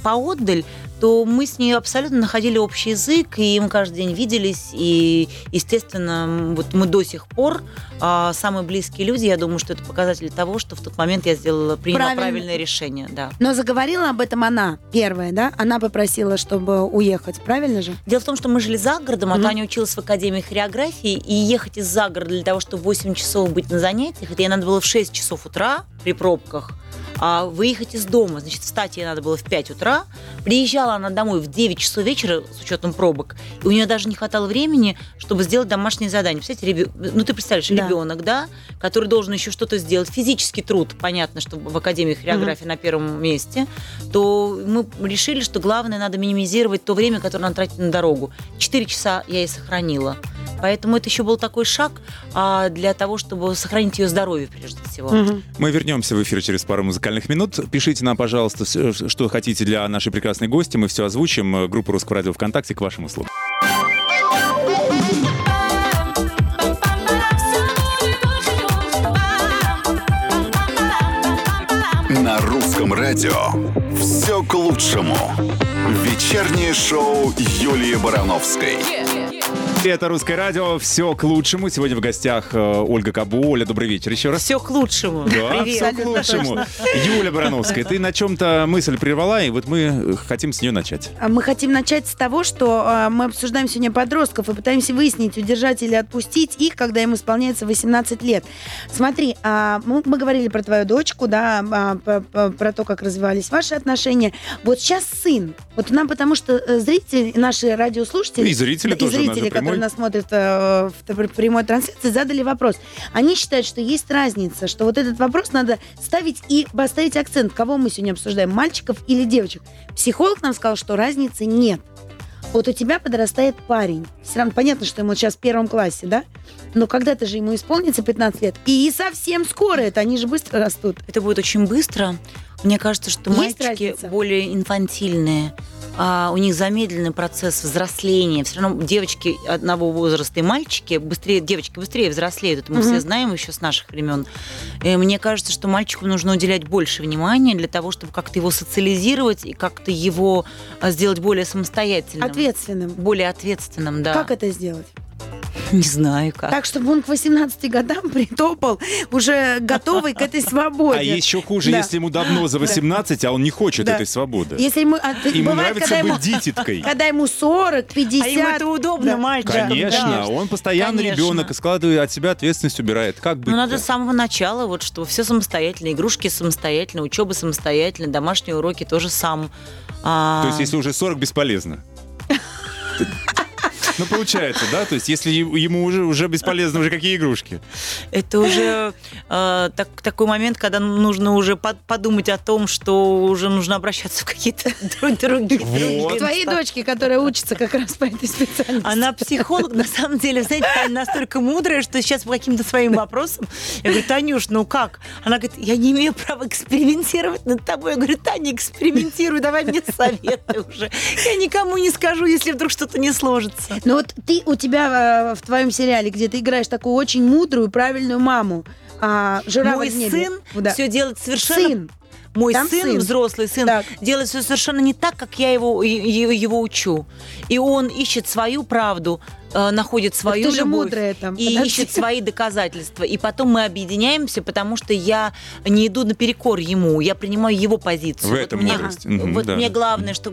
поотдаль, то мы с ней абсолютно находили общий язык, и мы каждый день виделись, и, естественно, вот мы до сих пор а, самые близкие люди, я думаю, что это показатель того, что в тот момент я сделала, приняла Правильно. правильное решение, да. Но заговорила об этом она, первая, да? Она попросила, чтобы уехать, правильно же? Дело в том, что мы жили за городом, а Мгм. Таня училась в Академии хореографии, и ехать из за города для того, чтобы в 8 часов быть на занятиях, это ей надо было в 6 часов утра при пробках, а выехать из дома. Значит, встать ей надо было в 5 утра. Приезжала она домой в 9 часов вечера с учетом пробок, и у нее даже не хватало времени, чтобы сделать домашнее задание. Представляете, ребё- ну ты представляешь, Да. ребенок, да, который должен еще что-то сделать. Физический труд, понятно, что в Академии хореографии на первом месте, то мы решили, что главное надо минимизировать то время, которое она тратит на дорогу. Четыре часа я ей сохранила. Поэтому это еще был такой шаг а, для того, чтобы сохранить ее здоровье прежде всего. Мгм. Мы вернемся в эфир через пару музыкальных минут. Пишите нам, пожалуйста, что хотите для нашей прекрасной гости. Мы все озвучим. Группа Русского радио ВКонтакте к вашим услугам. На русском радио все к лучшему. Вечернее шоу Юлии Барановской. Это «Русское радио». Все к лучшему. Сегодня в гостях э, Ольга Кабу. Оля, добрый вечер еще раз. Все к лучшему. Да, Привет. все к лучшему. Юля Барановская, ты на чем-то мысль прервала, и вот мы э, хотим с нее начать. А Мы хотим начать с того, что а, мы обсуждаем сегодня подростков и пытаемся выяснить, удержать или отпустить их, когда им исполняется 18 лет. Смотри, а, мы, говорили про твою дочку, да, а, про то, как развивались ваши отношения. Вот сейчас сын. Вот нам, потому что э, зрители, наши радиослушатели... И зрители и тоже, зрители, прямой. Которые нас смотрят э, в прямой трансляции, задали вопрос. Они считают, что есть разница, что вот этот вопрос надо ставить и поставить акцент, кого мы сегодня обсуждаем, мальчиков или девочек. Психолог нам сказал, что разницы нет. Вот у тебя подрастает парень. Все равно понятно, что ему сейчас в первом классе, да? Но когда-то же ему исполнится 15 лет. И совсем скоро это, они же быстро растут. Это будет очень быстро. Мне кажется, что Есть мальчики разница? более инфантильные. А, у них замедленный процесс взросления. Все равно девочки одного возраста и мальчики быстрее, девочки быстрее взрослеют. Это мы Мгм. все знаем еще с наших времен. И мне кажется, что мальчику нужно уделять больше внимания для того, чтобы как-то его социализировать и как-то его а, сделать более самостоятельным. Ответственным. Более ответственным, да. Как это сделать? Не знаю как. Так, чтобы он к 18 годам притопал, уже готовый к этой свободе. А еще хуже, Да. если ему давно за 18, а он не хочет Да. этой свободы. Если ему, а, Ему бывает, нравится когда ему, быть дитяткой. когда ему 40, 50. А ему это удобно, Да. мальчик. Конечно, Да. он постоянно Конечно. ребенок и складывает от себя ответственность, убирает. Как быть? Ну, надо с самого начала, вот что все самостоятельно, игрушки самостоятельно, учеба самостоятельно, домашние уроки тоже сам. А, То есть, если уже 40, бесполезно. Ну, получается, да? То есть, если ему уже, уже бесполезно, уже какие игрушки? Это уже э, так- такой момент, когда нужно уже под- подумать о том, что уже нужно обращаться в какие-то друг- другие. Вот. другие К твоей дочке, которая учится как раз по этой специальности. Она психолог, на самом деле, знаете, Таня настолько мудрая, что сейчас по каким-то своим вопросам, я говорю, Танюш, ну как? Она говорит, я не имею права экспериментировать над тобой. Я говорю, Таня, экспериментируй, давай мне советы уже. Я никому не скажу, если вдруг что-то не сложится. Ну вот ты, у тебя э, в твоем сериале, где ты играешь такую очень мудрую, правильную маму, а, жирафа Мой сын Да. все делает совершенно... Сын. Мой Там сын, сын. взрослый сын, Так. делает все совершенно не так, как я его, его учу. И он ищет свою правду, э, находит свою ты же любовь мудрая там, и подожди. ищет свои доказательства. И потом мы объединяемся, потому что я не иду наперекор ему, я принимаю его позицию. В этом мне, мудрость. Вот да. мне главное, что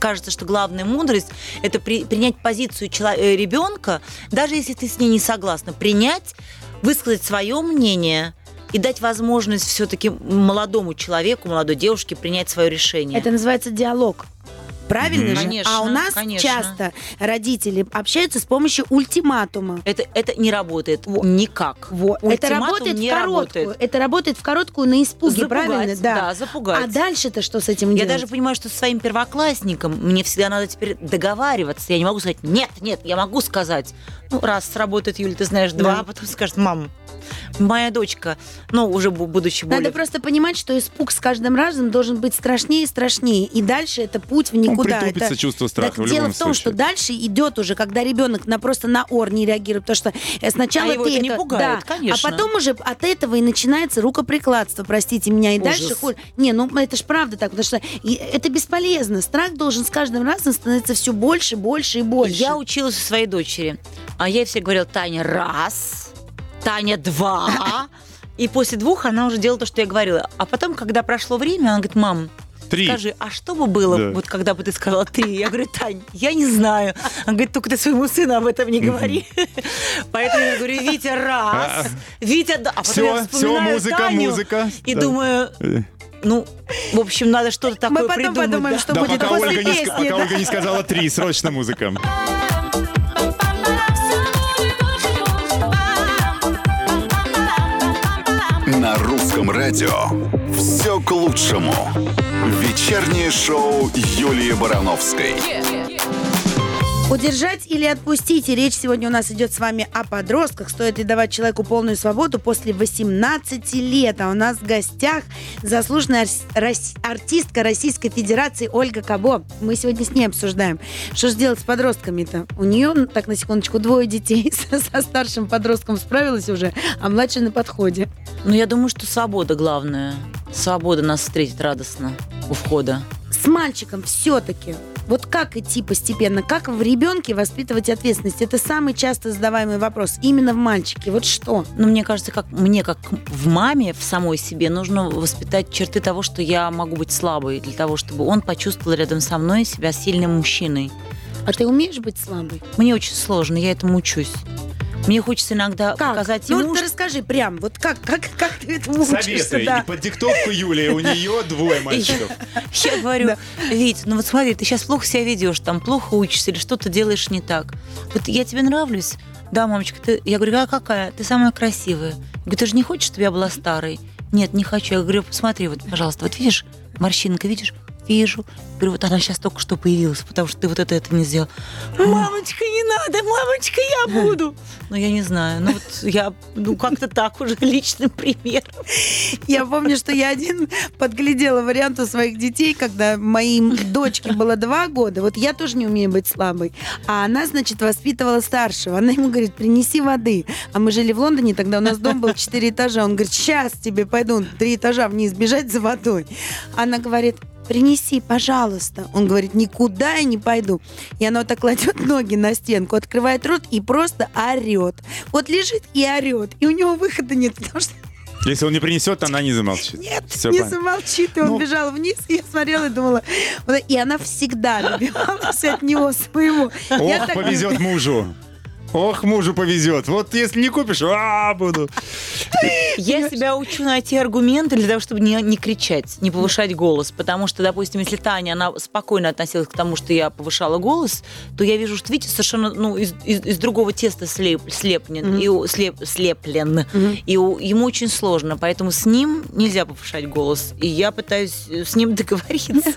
кажется, что главная мудрость это при- принять позицию чело- э, ребенка, даже если ты с ней не согласна, принять, высказать свое мнение и дать возможность все-таки молодому человеку, молодой девушке принять свое решение. Это называется диалог. Правильно Мгм. же? Конечно, а у нас конечно. часто родители общаются с помощью ультиматума. Это, это не работает Во. никак. Вот. Это работает не в короткую. работает. Это работает в короткую на испуге, Запугать, правильно? да, запугать. А дальше-то что с этим Я делать? даже понимаю, что со своим первоклассником мне всегда надо теперь договариваться. Я не могу сказать, нет, нет, я могу сказать. Ну, раз сработает, Юля, ты знаешь, два, Да. а потом скажет, мам, моя дочка, ну, уже бу- будучи более... Надо просто понимать, что испуг с каждым разом должен быть страшнее и страшнее. И дальше это путь в никуда. Ну, притупится это... чувство страха Так в дело в том, что случае. дальше идет уже, когда ребенок на просто на ор не реагирует, потому что э, сначала А его ты это не пугает, да, конечно. а потом уже от этого и начинается рукоприкладство, простите меня, и Ужас. дальше хуже. Не, ну это ж правда так, потому что это бесполезно. Страх должен с каждым разом становиться все больше, больше и больше. Я училась у своей дочери, а я ей все говорила, Таня, раз, Таня, два. И после двух она уже делала то, что я говорила. А потом, когда прошло время, она говорит, мам, Три. Скажи, а что бы было, Да. вот когда бы ты сказала три? Я говорю, Тань, я не знаю. Она говорит, только ты своему сыну об этом не говори. Поэтому я говорю, Витя, раз, Витя, да. А потом Все, я все, музыка, Таню музыка. И Да. думаю, ну, в общем, надо что-то такое Мы потом придумать. подумаем, да. что Да, будет пока после Ольга, не, ск- песни. пока. Ольга не сказала три, срочно музыка. Русском радио все к лучшему. Вечернее шоу Юлии Барановской. Удержать или отпустить. И речь сегодня у нас идет с вами о подростках. Стоит ли давать человеку полную свободу после 18 лет? А у нас в гостях заслуженная артистка Российской Федерации Ольга Кабо. Мы сегодня с ней обсуждаем, что же делать с подростками-то. У нее, так на секундочку, двое детей со, со старшим подростком справилась уже, а младший на подходе. Ну, я думаю, что свобода главная. Свобода нас встретит радостно у входа. С мальчиком все-таки. Вот как идти постепенно? Как в ребенке воспитывать ответственность? Это самый часто задаваемый вопрос. Именно в мальчике. Вот что? Ну, мне кажется, как мне, как в маме, в самой себе, нужно воспитать черты того, что я могу быть слабой, для того, чтобы он почувствовал рядом со мной себя сильным мужчиной. А ты умеешь быть слабой? Мне очень сложно, я этому учусь. Мне хочется иногда Как? показать ну, ему, вот ты расскажи прям, вот как, как, как ты этому учишься? Советы. Да. И под диктовку Юлии у нее двое мальчиков. Я говорю, Вить, ну вот смотри, ты сейчас плохо себя ведешь, там плохо учишься или что-то делаешь не так. Вот я тебе нравлюсь? Да, мамочка, ты... Я говорю, а какая? Ты самая красивая. Я говорю, ты же не хочешь, чтобы я была старой? Нет, не хочу. Я говорю, посмотри, вот, пожалуйста, вот видишь, морщинка, видишь? Вижу. Говорю, вот она сейчас только что появилась, потому что ты вот это, это не сделал. Мамочка, не надо, мамочка, я буду. Ну, я не знаю. Ну, вот я, ну, как-то так уже личным примером. Я помню, что я один подглядела вариант у своих детей, когда моей дочке было два года. Вот я тоже не умею быть слабой. А она, значит, воспитывала старшего. Она ему говорит, принеси воды. А мы жили в Лондоне, тогда у нас дом был четыре этажа. Он говорит, сейчас тебе пойду три этажа вниз бежать за водой. Она говорит, принеси, пожалуйста. Он говорит, никуда я не пойду. И она вот так кладет ноги на стенку, открывает рот и просто орет. Вот лежит и орет. И у него выхода нет, потому что Если он не принесет, она не замолчит. нет, Всё не понятно. замолчит. И он Ну. бежал вниз, и я смотрела и думала... вот, И она всегда добивалась от него своего. Я Ох, так повезет мужу. Ох, мужу повезет. Вот если не купишь, а, буду. Я себя учу найти аргументы для того, чтобы не, не кричать, не повышать голос. Потому что, допустим, если Таня, она спокойно относилась к тому, что я повышала голос, то я вижу, что Витя совершенно ну, из, из- из другого теста слеп, слеплен, Мгм. и слеп, слеплен. Мгм. И у- ему очень сложно, поэтому с ним нельзя повышать голос. И я пытаюсь э, с ним договориться.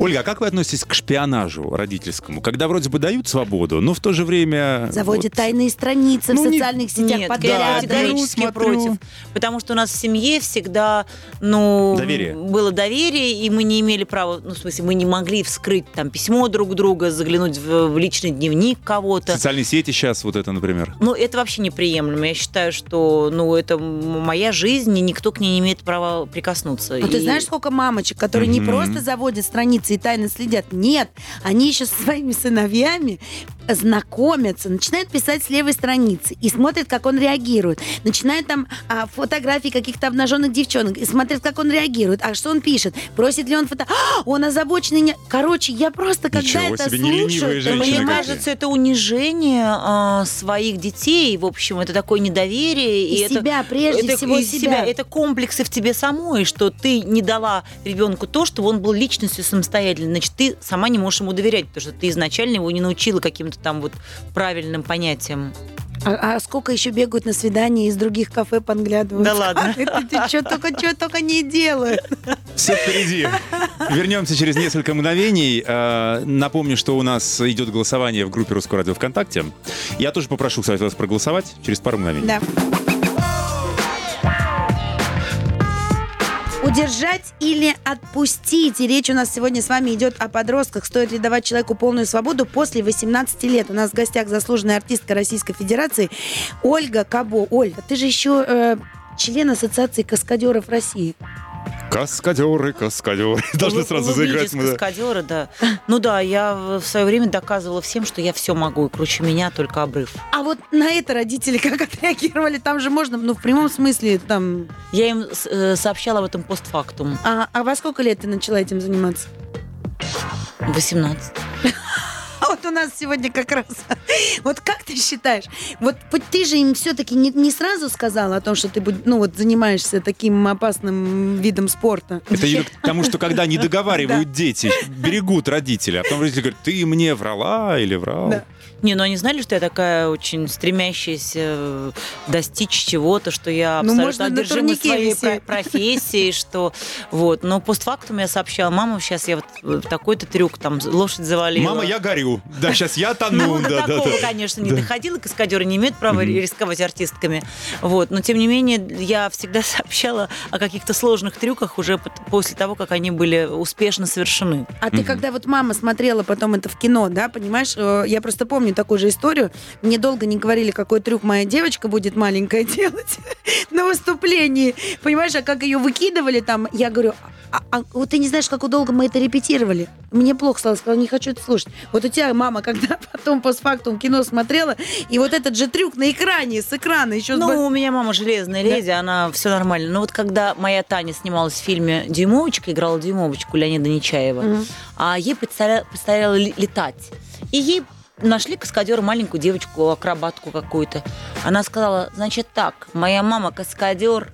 Ольга, а как вы относитесь к шпионажу родительскому? Когда вроде бы дают свободу, но в то же время... Заводит вот- тайные страницы Ну, в не- социальных сетях, Нет, подряд. да, категорически смотрю. против. Потому что у нас в семье всегда, ну, Доверие. было доверие, и мы не имели права, ну, в смысле, мы не могли вскрыть там письмо друг друга, заглянуть в, в личный дневник кого-то. Социальные сети сейчас, вот это, например. Ну, это вообще неприемлемо. Я считаю, что, ну, это моя жизнь, и никто к ней не имеет права прикоснуться. Ну, ты И- знаешь, сколько мамочек, которые не Мгм. просто заводят страницы и тайно следят. Нет, они еще со своими сыновьями знакомятся, начинают писать с левой страницы и смотрят, как он реагирует. Начинают там а, фотографии каких-то обнаженных девчонок и смотрят, как он реагирует. А что он пишет? Просит ли он фото... А, он озабоченный. не- Короче, я просто, когда Ничего это слушаю... женщины Мне кажется, это унижение а, своих детей. В общем, это такое недоверие. И это, себя, прежде это, всего и себя. Это комплексы в тебе самой, что ты не дала ребенку то, чтобы он был личностью самостоятельной. Значит, ты сама не можешь ему доверять, потому что ты изначально его не научила каким-то там вот правильным понятиям. А, а сколько еще бегают на свидания из других кафе подглядывают? Да ладно. Это что только, что только не делают. Все впереди. Вернемся через несколько мгновений. Э, Напомню, что у нас идет голосование в группе Русского радио ВКонтакте. Я тоже попрошу, кстати, вас проголосовать через пару мгновений. Да. Удержать или отпустить. И речь у нас сегодня с вами идет о подростках. Стоит ли давать человеку полную свободу после 18 лет? У нас в гостях заслуженная артистка Российской Федерации Ольга Кабо. Оль, а ты же еще э, член Ассоциации каскадеров России. Каскадеры, каскадеры. Должны Вы- сразу заиграть. каскадеры, да. Ну да, я в свое время доказывала всем, что я все могу, и круче меня только обрыв. А вот на это родители как отреагировали? Там же можно, ну, в прямом смысле, там... Я им э, сообщала об этом постфактум. А, а во сколько лет ты начала этим заниматься? 18. А вот у нас сегодня как раз. Вот как ты считаешь? Вот ты же им все-таки не, не сразу сказала о том, что ты будь- ну, вот, занимаешься таким опасным видом спорта. Это Юля, к тому, что когда не договаривают дети, берегут родители, а потом родители говорят, ты мне врала или врал. Да. Не, ну они знали, что я такая очень стремящаяся э, достичь чего-то, что я Ну, абсолютно на одержима своей висеть. про- профессией, что вот. Но постфактум я сообщала, мама, сейчас я вот э, такой-то трюк, там лошадь завалила. Мама, я горю. Да, сейчас я Ну, тону. до да, да, такого, да. конечно, не доходило. Каскадеры не имеют права рисковать артистками. Вот. Но, тем не менее, я всегда сообщала о каких-то сложных трюках уже после того, как они были успешно совершены. А ты когда вот мама смотрела потом это в кино, да, понимаешь, э, я просто помню такую же историю. Мне долго не говорили, какой трюк моя девочка будет маленькая делать на выступлении. Понимаешь, а как ее выкидывали там, я говорю, а, а вот ты не знаешь, как долго мы это репетировали. Мне плохо стало, сказала, не хочу это слушать. Вот у тебя мама, когда потом постфактум кино смотрела, и вот этот же трюк на экране, с экрана еще с Ну, у меня мама железная леди, она все нормально. Но вот когда моя Таня снималась в фильме «Дюймовочка», играла Дюймовочку Леонида Нечаева, Мгм. а ей предстоя- предстояло ли- летать. И ей нашли каскадера маленькую девочку, акробатку какую-то. Она сказала, значит так, моя мама каскадер,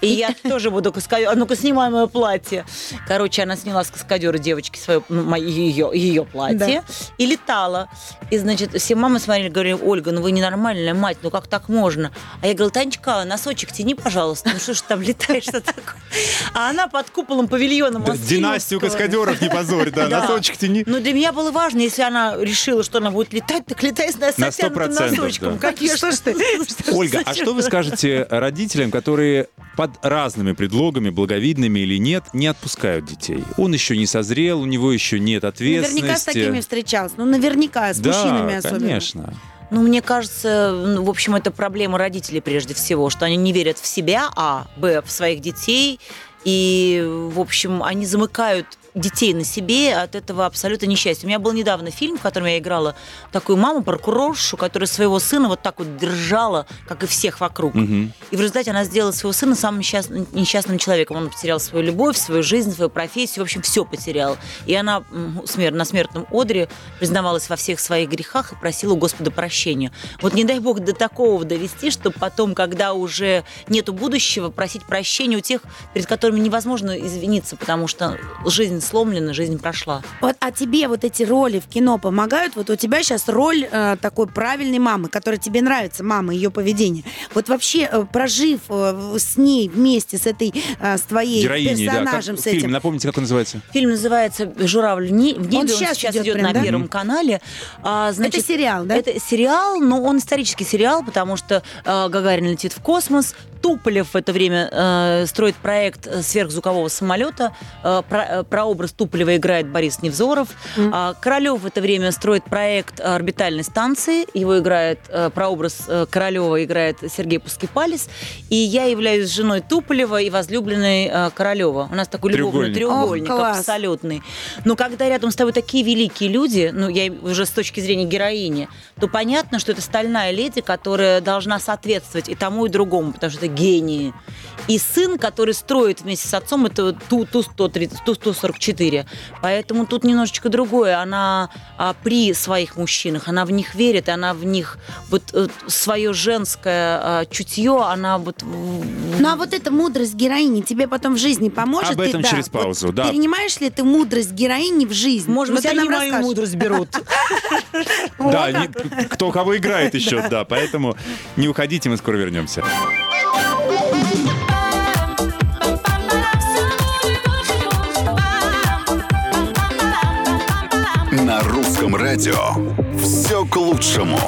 и я тоже буду каскадер. А ну-ка, снимай мое платье. Короче, она сняла с каскадера девочки свое, ну, моё- ее, ее платье и летала. И, значит, все мамы смотрели, говорили, Ольга, ну вы ненормальная мать, ну как так можно? А я говорю, Танечка, носочек тяни, пожалуйста. Ну что ж там летаешь, что такое? А она под куполом павильона Да, Династию каскадеров не позорь, да, Да. носочек тяни. Ну, для меня было важно, если она решила, что она будет летать, так летай с На натянутым 100%, носочком. да. Как я, Что ж ты? Ольга, а что вы скажете родителям, которые под разными предлогами, благовидными или нет, не отпускают детей? Он еще не созрел, у него еще нет ответственности. Наверняка с такими встречался. Ну, наверняка, с да, мужчинами особенно. конечно. Ну, мне кажется, в общем, это проблема родителей прежде всего, что они не верят в себя, а, б, в своих детей, и, в общем, они замыкают детей на себе от этого абсолютно несчастья. У меня был недавно фильм, в котором я играла такую маму, прокуроршу, которая своего сына вот так вот держала, как и всех вокруг. Мгм. И в результате она сделала своего сына самым несчастным, несчастным человеком. Он потерял свою любовь, свою жизнь, свою профессию, в общем, все потерял. И она на смертном одре признавалась во всех своих грехах и просила у Господа прощения. Вот не дай Бог до такого довести, чтобы потом, когда уже нету будущего, просить прощения у тех, перед которыми невозможно извиниться, потому что жизнь сломлена, жизнь прошла. Вот, а тебе вот эти роли в кино помогают? Вот у тебя сейчас роль э, такой правильной мамы, которая тебе нравится, мама, ее поведение. Вот вообще, э, прожив э, с ней вместе, с этой, э, с твоей Героиней, да. Как персонажем, с этим. фильме, напомните, как он называется? Фильм называется «Журавль в не- в небе». Он Он сейчас сейчас идет идет прям, на да? Первом канале. А, значит, Это сериал, да? Это сериал, но он исторический сериал, потому что э, Гагарин летит в космос, Туполев в это время э, строит проект э, сверхзвукового самолета. Э, про, э, прообраз Туполева играет Борис Невзоров. А Королев в это время строит проект орбитальной станции. Его играет э, прообраз э, Королева играет Сергей Пускипалис. И я являюсь женой Туполева и возлюбленной э, Королева. У нас такой любовный Треугольник. класс. абсолютный. Но когда рядом с тобой такие великие люди, ну, я уже с точки зрения героини, то понятно, что это стальная леди, которая должна соответствовать и тому, и другому, потому что это гении. И сын, который строит вместе с отцом, это Ту- Ту-130, Ту-144. Поэтому тут немножечко другое. Она а, при своих мужчинах, она в них верит, и она в них вот свое женское а, чутье, она вот... Ну а вот эта мудрость героини тебе потом в жизни поможет? Об этом Ты, да, через вот паузу, да. Перенимаешь ли ты мудрость героини в жизнь? Может Вот быть, они мою мудрость берут. Да, кто кого играет еще, да. Поэтому не уходите, мы скоро вернемся. Русском радио все к лучшему.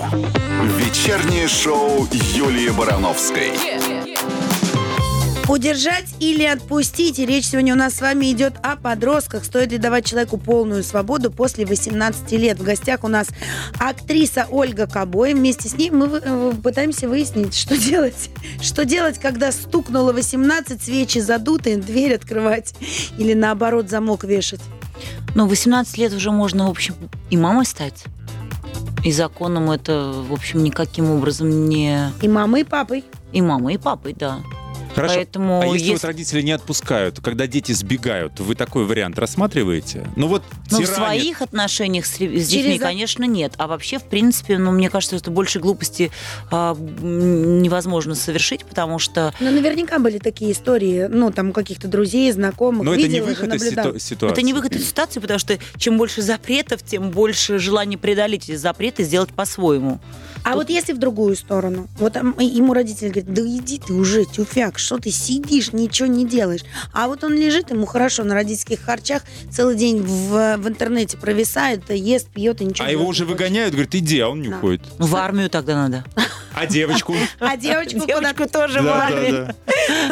Вечернее шоу Юлии Барановской. Удержать или отпустить. И речь сегодня у нас с вами идет о подростках. Стоит ли давать человеку полную свободу после 18 лет? В гостях у нас актриса Ольга Кобой. Вместе с ней мы э, пытаемся выяснить, что делать. Что делать, когда стукнуло 18, свечи задуты, дверь открывать или наоборот замок вешать? Ну, 18 лет уже можно, в общем, и мамой стать. И законом это, в общем, никаким образом не... И мамой, и папой. И мамой, и папой, да. Хорошо. Поэтому а если, если- вот родители не отпускают, когда дети сбегают, вы такой вариант рассматриваете? Ну вот Но в тиранят. своих отношениях с, с детьми, Через- конечно, нет. А вообще, в принципе, ну, мне кажется, что больше глупости а, невозможно совершить, потому что Ну, наверняка были такие истории, ну, там, у каких-то друзей, знакомых. Но это не Видела выход из ситу- ситуации. это не выход из ситуации, потому что чем больше запретов, тем больше желания преодолеть эти запреты и сделать по-своему. А вот если в другую сторону, вот там ему родители говорят, да иди ты уже, тюфяк, что ты сидишь, ничего не делаешь. А вот он лежит, ему хорошо на родительских харчах, целый день в, в интернете провисает, ест, пьет и ничего А его уже хочет. выгоняют, говорят, иди, а он не Да. уходит. В армию тогда надо. А девочку? А девочку Девочку тоже в Да, армию. да,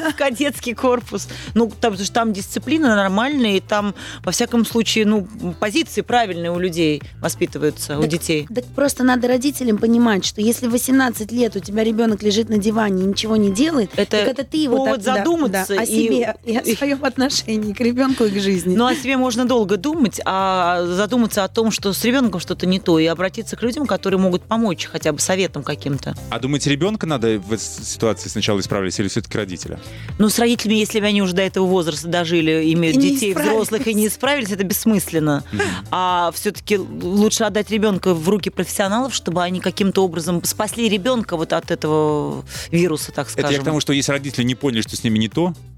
да. в кадетский корпус. Ну, там, потому что там дисциплина нормальная, и там, во всяком случае, ну, позиции правильные у людей воспитываются, у детей. Так просто надо родителям понимать, что если в 18 лет у тебя ребенок лежит на диване и ничего не делает, Это так это ты его повод так- да, задуматься да, о и- себе и о своем отношении к ребенку и к жизни. Ну, о себе можно долго думать, а задуматься о том, что с ребенком что-то не то, и обратиться к людям, которые могут помочь хотя бы советом каким-то. А думаете, ребенка надо в этой ситуации сначала исправлять или все-таки родителя? Ну, с родителями, если бы они уже до этого возраста дожили, имеют И детей взрослых и не исправились, это бессмысленно. А все-таки лучше отдать ребенка в руки профессионалов, чтобы они каким-то образом спасли ребенка вот от этого вируса, так Это я скажем. к тому, что если родители не поняли, что с ними не то, А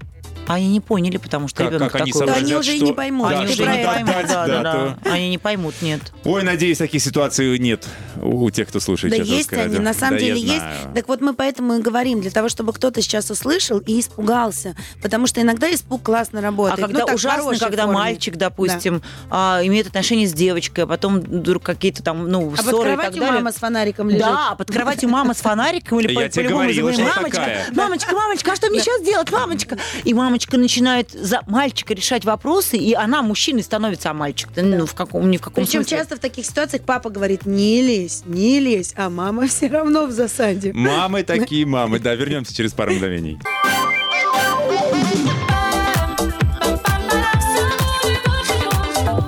Они не поняли, потому что Как- ребенок как они такой. Да сообразят, они уже и что- не поймут. Да, Они уже не поймут, да, да, да, да. Они не поймут, нет. Ой, надеюсь, таких ситуаций нет у тех, кто слушает Да есть «Русское они, радио». на самом Да, деле есть. знаю. Так вот мы поэтому и говорим, для того, чтобы кто-то сейчас услышал и испугался. Потому что иногда испуг классно А работает. когда Ну, так, в ужасно, когда форме. мальчик, допустим, а, имеет отношения с девочкой, а потом вдруг какие-то там, ну, А под ссоры и так кроватью далее. мама с фонариком лежит. Да, под кроватью мама с фонариком или по-любому мамочка, мамочка, мамочка, а что мне сейчас делать, мамочка? И мамочка начинает за мальчика решать вопросы, и она мужчиной становится, а мальчик ну, в каком, ни в каком Причем смысле. часто в таких ситуациях папа говорит, не лезь, не лезь, а мама все равно в засаде. Мамы такие мамы. Да, вернемся через пару мгновений.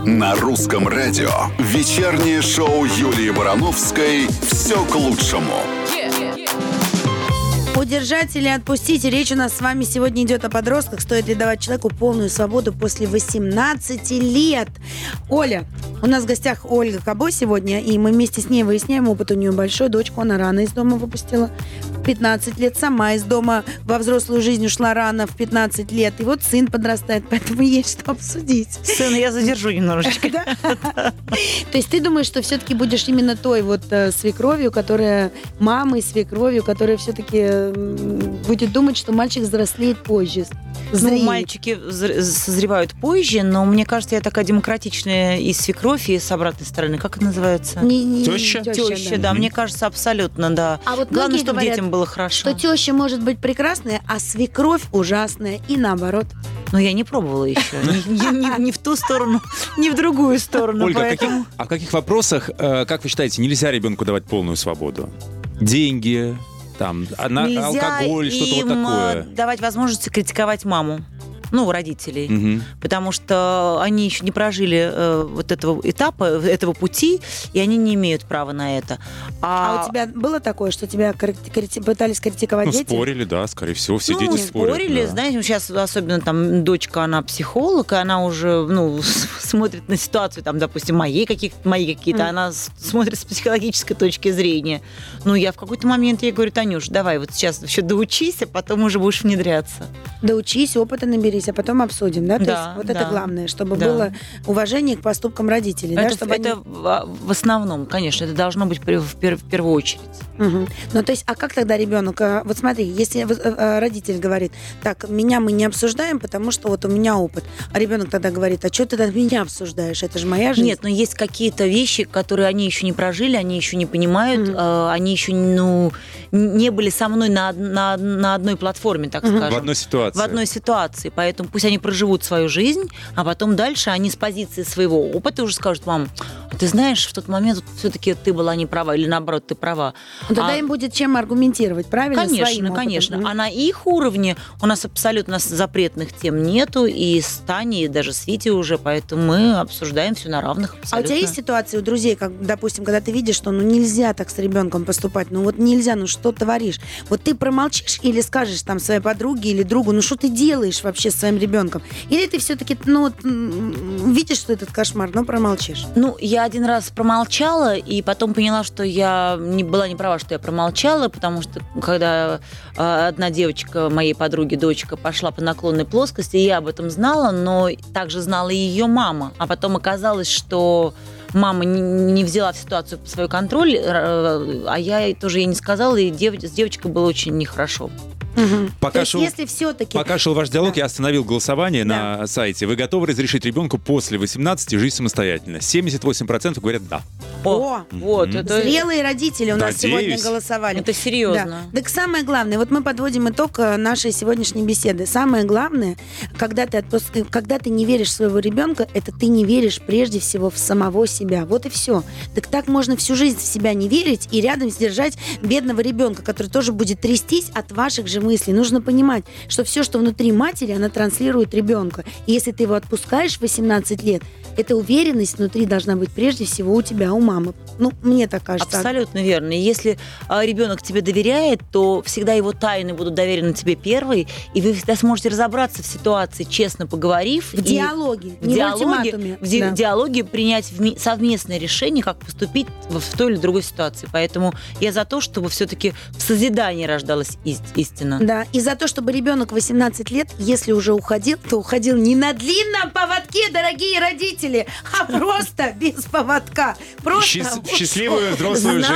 На русском радио вечернее шоу Юлии Барановской «Все к лучшему». Удержать или отпустить. Речь у нас с вами сегодня идет о подростках. Стоит ли давать человеку полную свободу после 18 лет? Оля, у нас в гостях Ольга Кабо сегодня, и мы вместе с ней выясняем, опыт у нее большой. Дочку она рано из дома выпустила. В 15 лет сама из дома во взрослую жизнь ушла рано, в 15 лет. И вот сын подрастает, поэтому есть что обсудить. Сын, я задержу немножечко. То есть ты думаешь, что все-таки будешь именно той вот э, свекровью, которая мамой, свекровью, которая все-таки будет думать, что мальчик взрослеет позже. Ну, мальчики зр- созревают позже, но мне кажется, я такая демократичная и свекровь, и с обратной стороны. Как это называется? Не- не- Теща? Теща, да. Мне кажется, абсолютно, да. А вот Главное, чтобы детям было хорошо. что теща может быть прекрасная, а свекровь ужасная. И наоборот. Но я не пробовала еще. Ни, ни в ту сторону, ни в другую сторону. Ольга, каких- в каких вопросах, э, как вы считаете, нельзя ребенку давать полную свободу? Деньги, там, на- Нельзя алкоголь, что-то вот им, такое. э, давать возможность критиковать маму. Ну, родителей. Мгм. Потому что они еще не прожили э, вот этого этапа, этого пути, и они не имеют права на это. А, у тебя было такое, что тебя крити- пытались критиковать Ну, дети? спорили, да, скорее всего, все ну, дети спорят. спорили, да. знаете, сейчас особенно там дочка, она психолог, и она уже, ну, смотрит на ситуацию, там, допустим, моей каких мои какие-то, Мгм. она смотрит с психологической точки зрения. Ну, я в какой-то момент ей говорю, Танюш, давай вот сейчас еще доучись, а потом уже будешь внедряться. Да учись, опыта наберись, а потом обсудим, да? То Да, есть вот это да. главное, чтобы Да. было уважение к поступкам родителей, да? это Чтобы они- это в, в основном, конечно, это должно быть в, пер- в первую очередь. Мгм. Ну, то есть, а как тогда ребенок? а, Вот смотри, если э, э, родитель говорит, так, меня мы не обсуждаем, потому что вот у меня опыт. А ребенок тогда говорит, а что ты тогда меня обсуждаешь? Это же моя жизнь. Нет, но есть какие-то вещи, которые они еще не прожили, они еще не понимают, Мгм. э, они еще ну, не были со мной на, на, на одной платформе, так Мгм. скажем. В одной ситуации. в одной ситуации. Поэтому пусть они проживут свою жизнь, а потом дальше они с позиции своего опыта уже скажут, мам, а ты знаешь, в тот момент все-таки ты была не права, или наоборот, ты права. Ну, тогда А- им будет чем аргументировать, правильно? Конечно, опытом. конечно. А на их уровне у нас абсолютно запретных тем нету, и с Таней, и даже с Витей уже, поэтому мы обсуждаем все на равных А у абсолютно. тебя есть ситуации у друзей, как, допустим, когда ты видишь, что ну нельзя так с ребенком поступать, ну вот нельзя, ну что творишь? Вот ты промолчишь или скажешь там своей подруге или другу, ну что ты делаешь вообще с своим ребенком? Или ты все-таки, ну видишь, что этот кошмар, но промолчишь? Ну, я один раз промолчала, и потом поняла, что я не была не права, что я промолчала, потому что когда э, одна девочка моей подруги, дочка, пошла по наклонной плоскости, я об этом знала, но также знала и ее мама. А потом оказалось, что мама не, взяла ситуацию под свой контроль, э, а я тоже ей не сказала, и дев- с девочкой было очень нехорошо. Пока То есть, шел- если все-таки... Пока шел ваш диалог, Да. я остановил голосование Да. на сайте. Вы готовы разрешить ребенку после 18 жить самостоятельно? 78% говорят «да». О, Вот, Мгм. это, Зрелые родители у нас сегодня голосовали. это серьезно. Да. Так самое главное, вот мы подводим итог э, нашей сегодняшней беседы. Самое главное, когда ты, отпуск- э, когда ты не веришь в своего ребенка, это ты не веришь прежде всего в самого себя. Вот и все. Так так можно всю жизнь в себя не верить и рядом сдержать бедного ребенка, который тоже будет трястись от ваших же мыслей. Нужно понимать, что все, что внутри матери, она транслирует ребенка. И если ты его отпускаешь в 18 лет, эта уверенность внутри должна быть прежде всего у тебя, у мамы. Ну, мне так кажется. Абсолютно верно. И Если а, ребенок тебе доверяет, то всегда его тайны будут доверены тебе первой, и вы всегда сможете разобраться в ситуации, честно поговорив. В и диалоге, в не диалоге, в ди- Да. диалоге принять вме- совместное решение, как поступить в, в той или другой ситуации. Поэтому я за то, чтобы все-таки в созидании рождалась ист- истина. Да, и за то, чтобы ребенок 18 лет, если уже уходил, то уходил не на длинном поводке, дорогие родители, а просто без поводка. Просто Счаст- счастливую взрослую жизнь,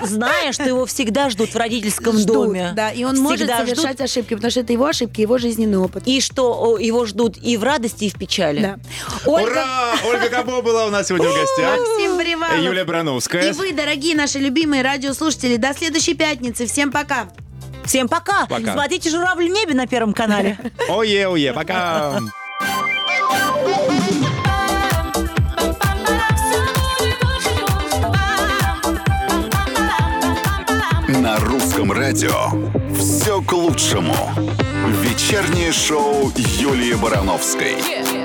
да. зная, что его всегда ждут в родительском ждут, доме. Да, и он может совершать ошибки, потому что это его ошибки, его жизненный опыт. И что его ждут и в радости, и в печали. Да. Ольга, Ура! Ольга Кабо была у нас сегодня в гостях. Максим Привалов. Юлия Брановская. И вы, дорогие наши любимые радиослушатели, до следующей пятницы. Всем пока. Всем пока. Пока. Смотрите «Журавль в небе» на Первом канале. Ое, ое, пока. На русском радио все к лучшему. Вечернее шоу Юлии Барановской. Yeah.